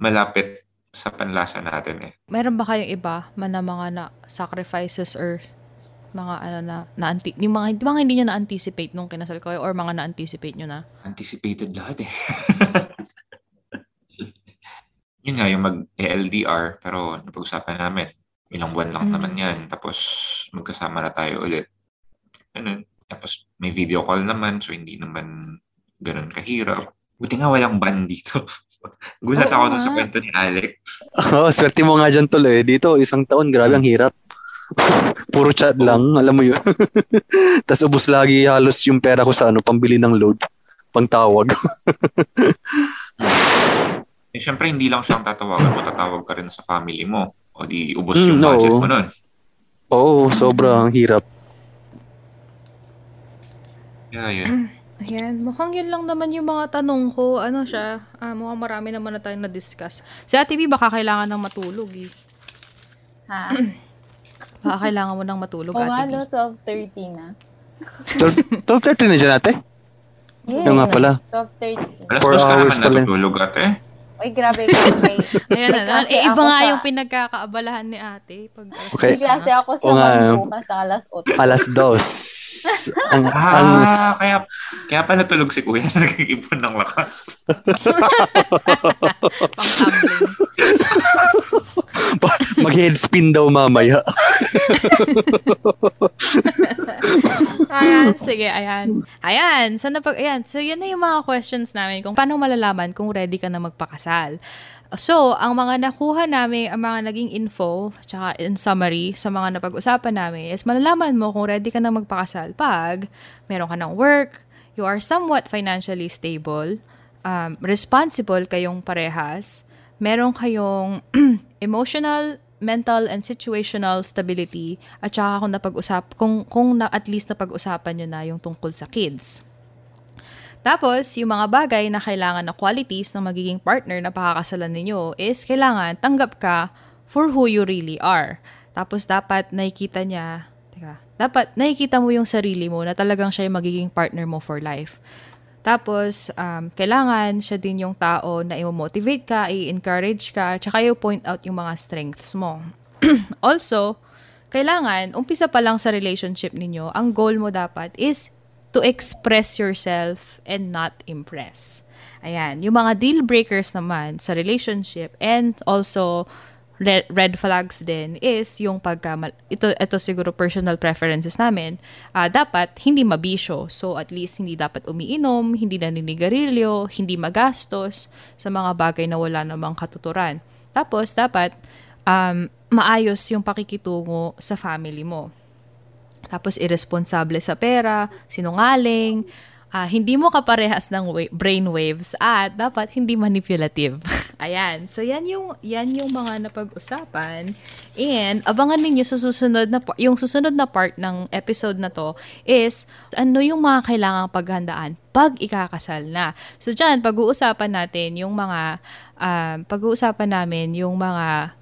malapit sa panlasa natin eh. Meron ba kayong iba man na mga na sacrifices or mga ano na, na yung mga, yung mga hindi nyo na-anticipate nung kinasal kayo or mga na-anticipate nyo na? Anticipated lahat eh. yun nga, yung mag-LDR, pero napag-usapan namin. Ilang buwan lang Mm. naman yan. Tapos magkasama na tayo ulit. Ganun. Tapos may video call naman, so hindi naman ganun kahirap. Buti nga walang ban dito. Gulat Oo ako dun sa kwento ni Alex. Oo, swerte mo nga dyan tol eh. Dito, isang taon, grabe ang hirap. Puro chat lang, alam mo yun. Tapos ubus lagi halos yung pera ko sa ano, pambili ng load, pangtawag. Eh, syempre, hindi lang siyang tatawagan mo, tatawag ka rin sa family mo. O di, ubos Mm, yung budget oo. mo nun. Oo, sobrang hirap. Kaya yun. Ayan, mukhang yun lang naman yung mga tanong ko. Ano siya? Ah, mukhang marami naman na tayong na-discuss. Si Ate B, baka kailangan ng matulog eh. Ha? Baka kailangan mo ng matulog, Oo nga, Ate B. no, 12.30 na. 12, 12.30 na dyan ate? Yes, Yung nga pala. 12.30. Alas Four dos ka hours naman natutulog ate. Uy, grabe ka. May, Ayan na. Kasi Eh, iba nga sa- yung pinagkakaabalahan ni ate. Pag Okay. may klase na. ako sa mga bukas na alas 8. Alas dos. ang, ang, Ah, kaya, kaya pala tulog si kuya. Nag-iipon ng lakas. Pang-tumbling. mag-headspin daw mamaya. ayan, sige, ayan. Ayan, so, napag, ayan, so yan na yung mga questions namin kung paano malalaman kung ready ka na magpakasal. So, ang mga nakuha namin, ang mga naging info, tsaka in summary, sa mga napag-usapan namin, is malalaman mo kung ready ka na magpakasal pag meron ka ng work, you are somewhat financially stable, um, responsible kayong parehas, meron kayong emotional, mental, and situational stability, at saka kung napag-usap, kung, kung na, at least napag-usapan nyo na yung tungkol sa kids. Tapos, yung mga bagay na kailangan na qualities ng magiging partner na pakakasalan ninyo is kailangan tanggap ka for who you really are. Tapos, dapat nakikita niya, teka, dapat nakikita mo yung sarili mo na talagang siya yung magiging partner mo for life. Tapos, um, kailangan siya din yung tao na i-motivate ka, i-encourage ka, tsaka i-point out yung mga strengths mo. also, kailangan, umpisa pa lang sa relationship ninyo, ang goal mo dapat is to express yourself and not impress. Ayan, yung mga deal breakers naman sa relationship and also red, flags din is yung pagka ito ito siguro personal preferences namin ah, dapat hindi mabisyo. So at least hindi dapat umiinom hindi naninigarilyo hindi magastos sa mga bagay na wala namang katuturan. Tapos dapat um, maayos yung pakikitungo sa family mo tapos irresponsible sa pera, sinungaling, ah, hindi mo kaparehas ng wa- brain waves at dapat hindi manipulative. Ayan. So yan yung yan yung mga napag-usapan. And abangan ninyo sa susunod na yung susunod na part ng episode na to is ano yung mga kailangang paghandaan pag ikakasal na. So diyan pag-uusapan natin yung mga um, pag-uusapan namin yung mga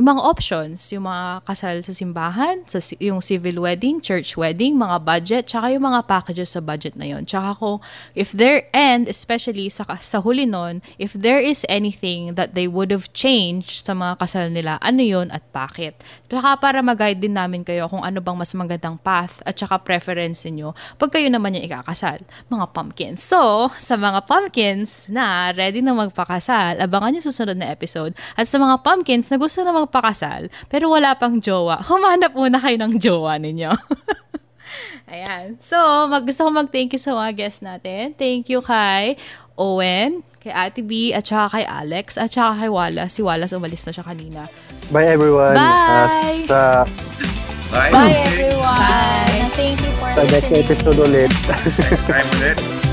yung mga options, yung mga kasal sa simbahan, sa, yung civil wedding, church wedding, mga budget, tsaka yung mga packages sa budget na yon. Tsaka kung if there, and especially sa, sa huli nun, if there is anything that they would have changed sa mga kasal nila, ano yon at bakit. Tsaka para mag-guide din namin kayo kung ano bang mas magandang path at tsaka preference niyo pag kayo naman yung ikakasal, mga pumpkins. So, sa mga pumpkins na ready na magpakasal, abangan niyo susunod na episode. At sa mga pumpkins na gusto na magpakasal, pero wala pang jowa, humanap muna kayo ng jowa ninyo. Ayan. So, mag gusto ko mag-thank you sa mga guests natin. Thank you kay Owen, kay Ate B, at saka kay Alex, at saka kay Wallace. Si Wallace umalis na siya kanina. Bye everyone. Bye! Uh, sa, Bye! Bye everyone. Bye. Thank you for sa next listening. episode ulit. Next time ulit.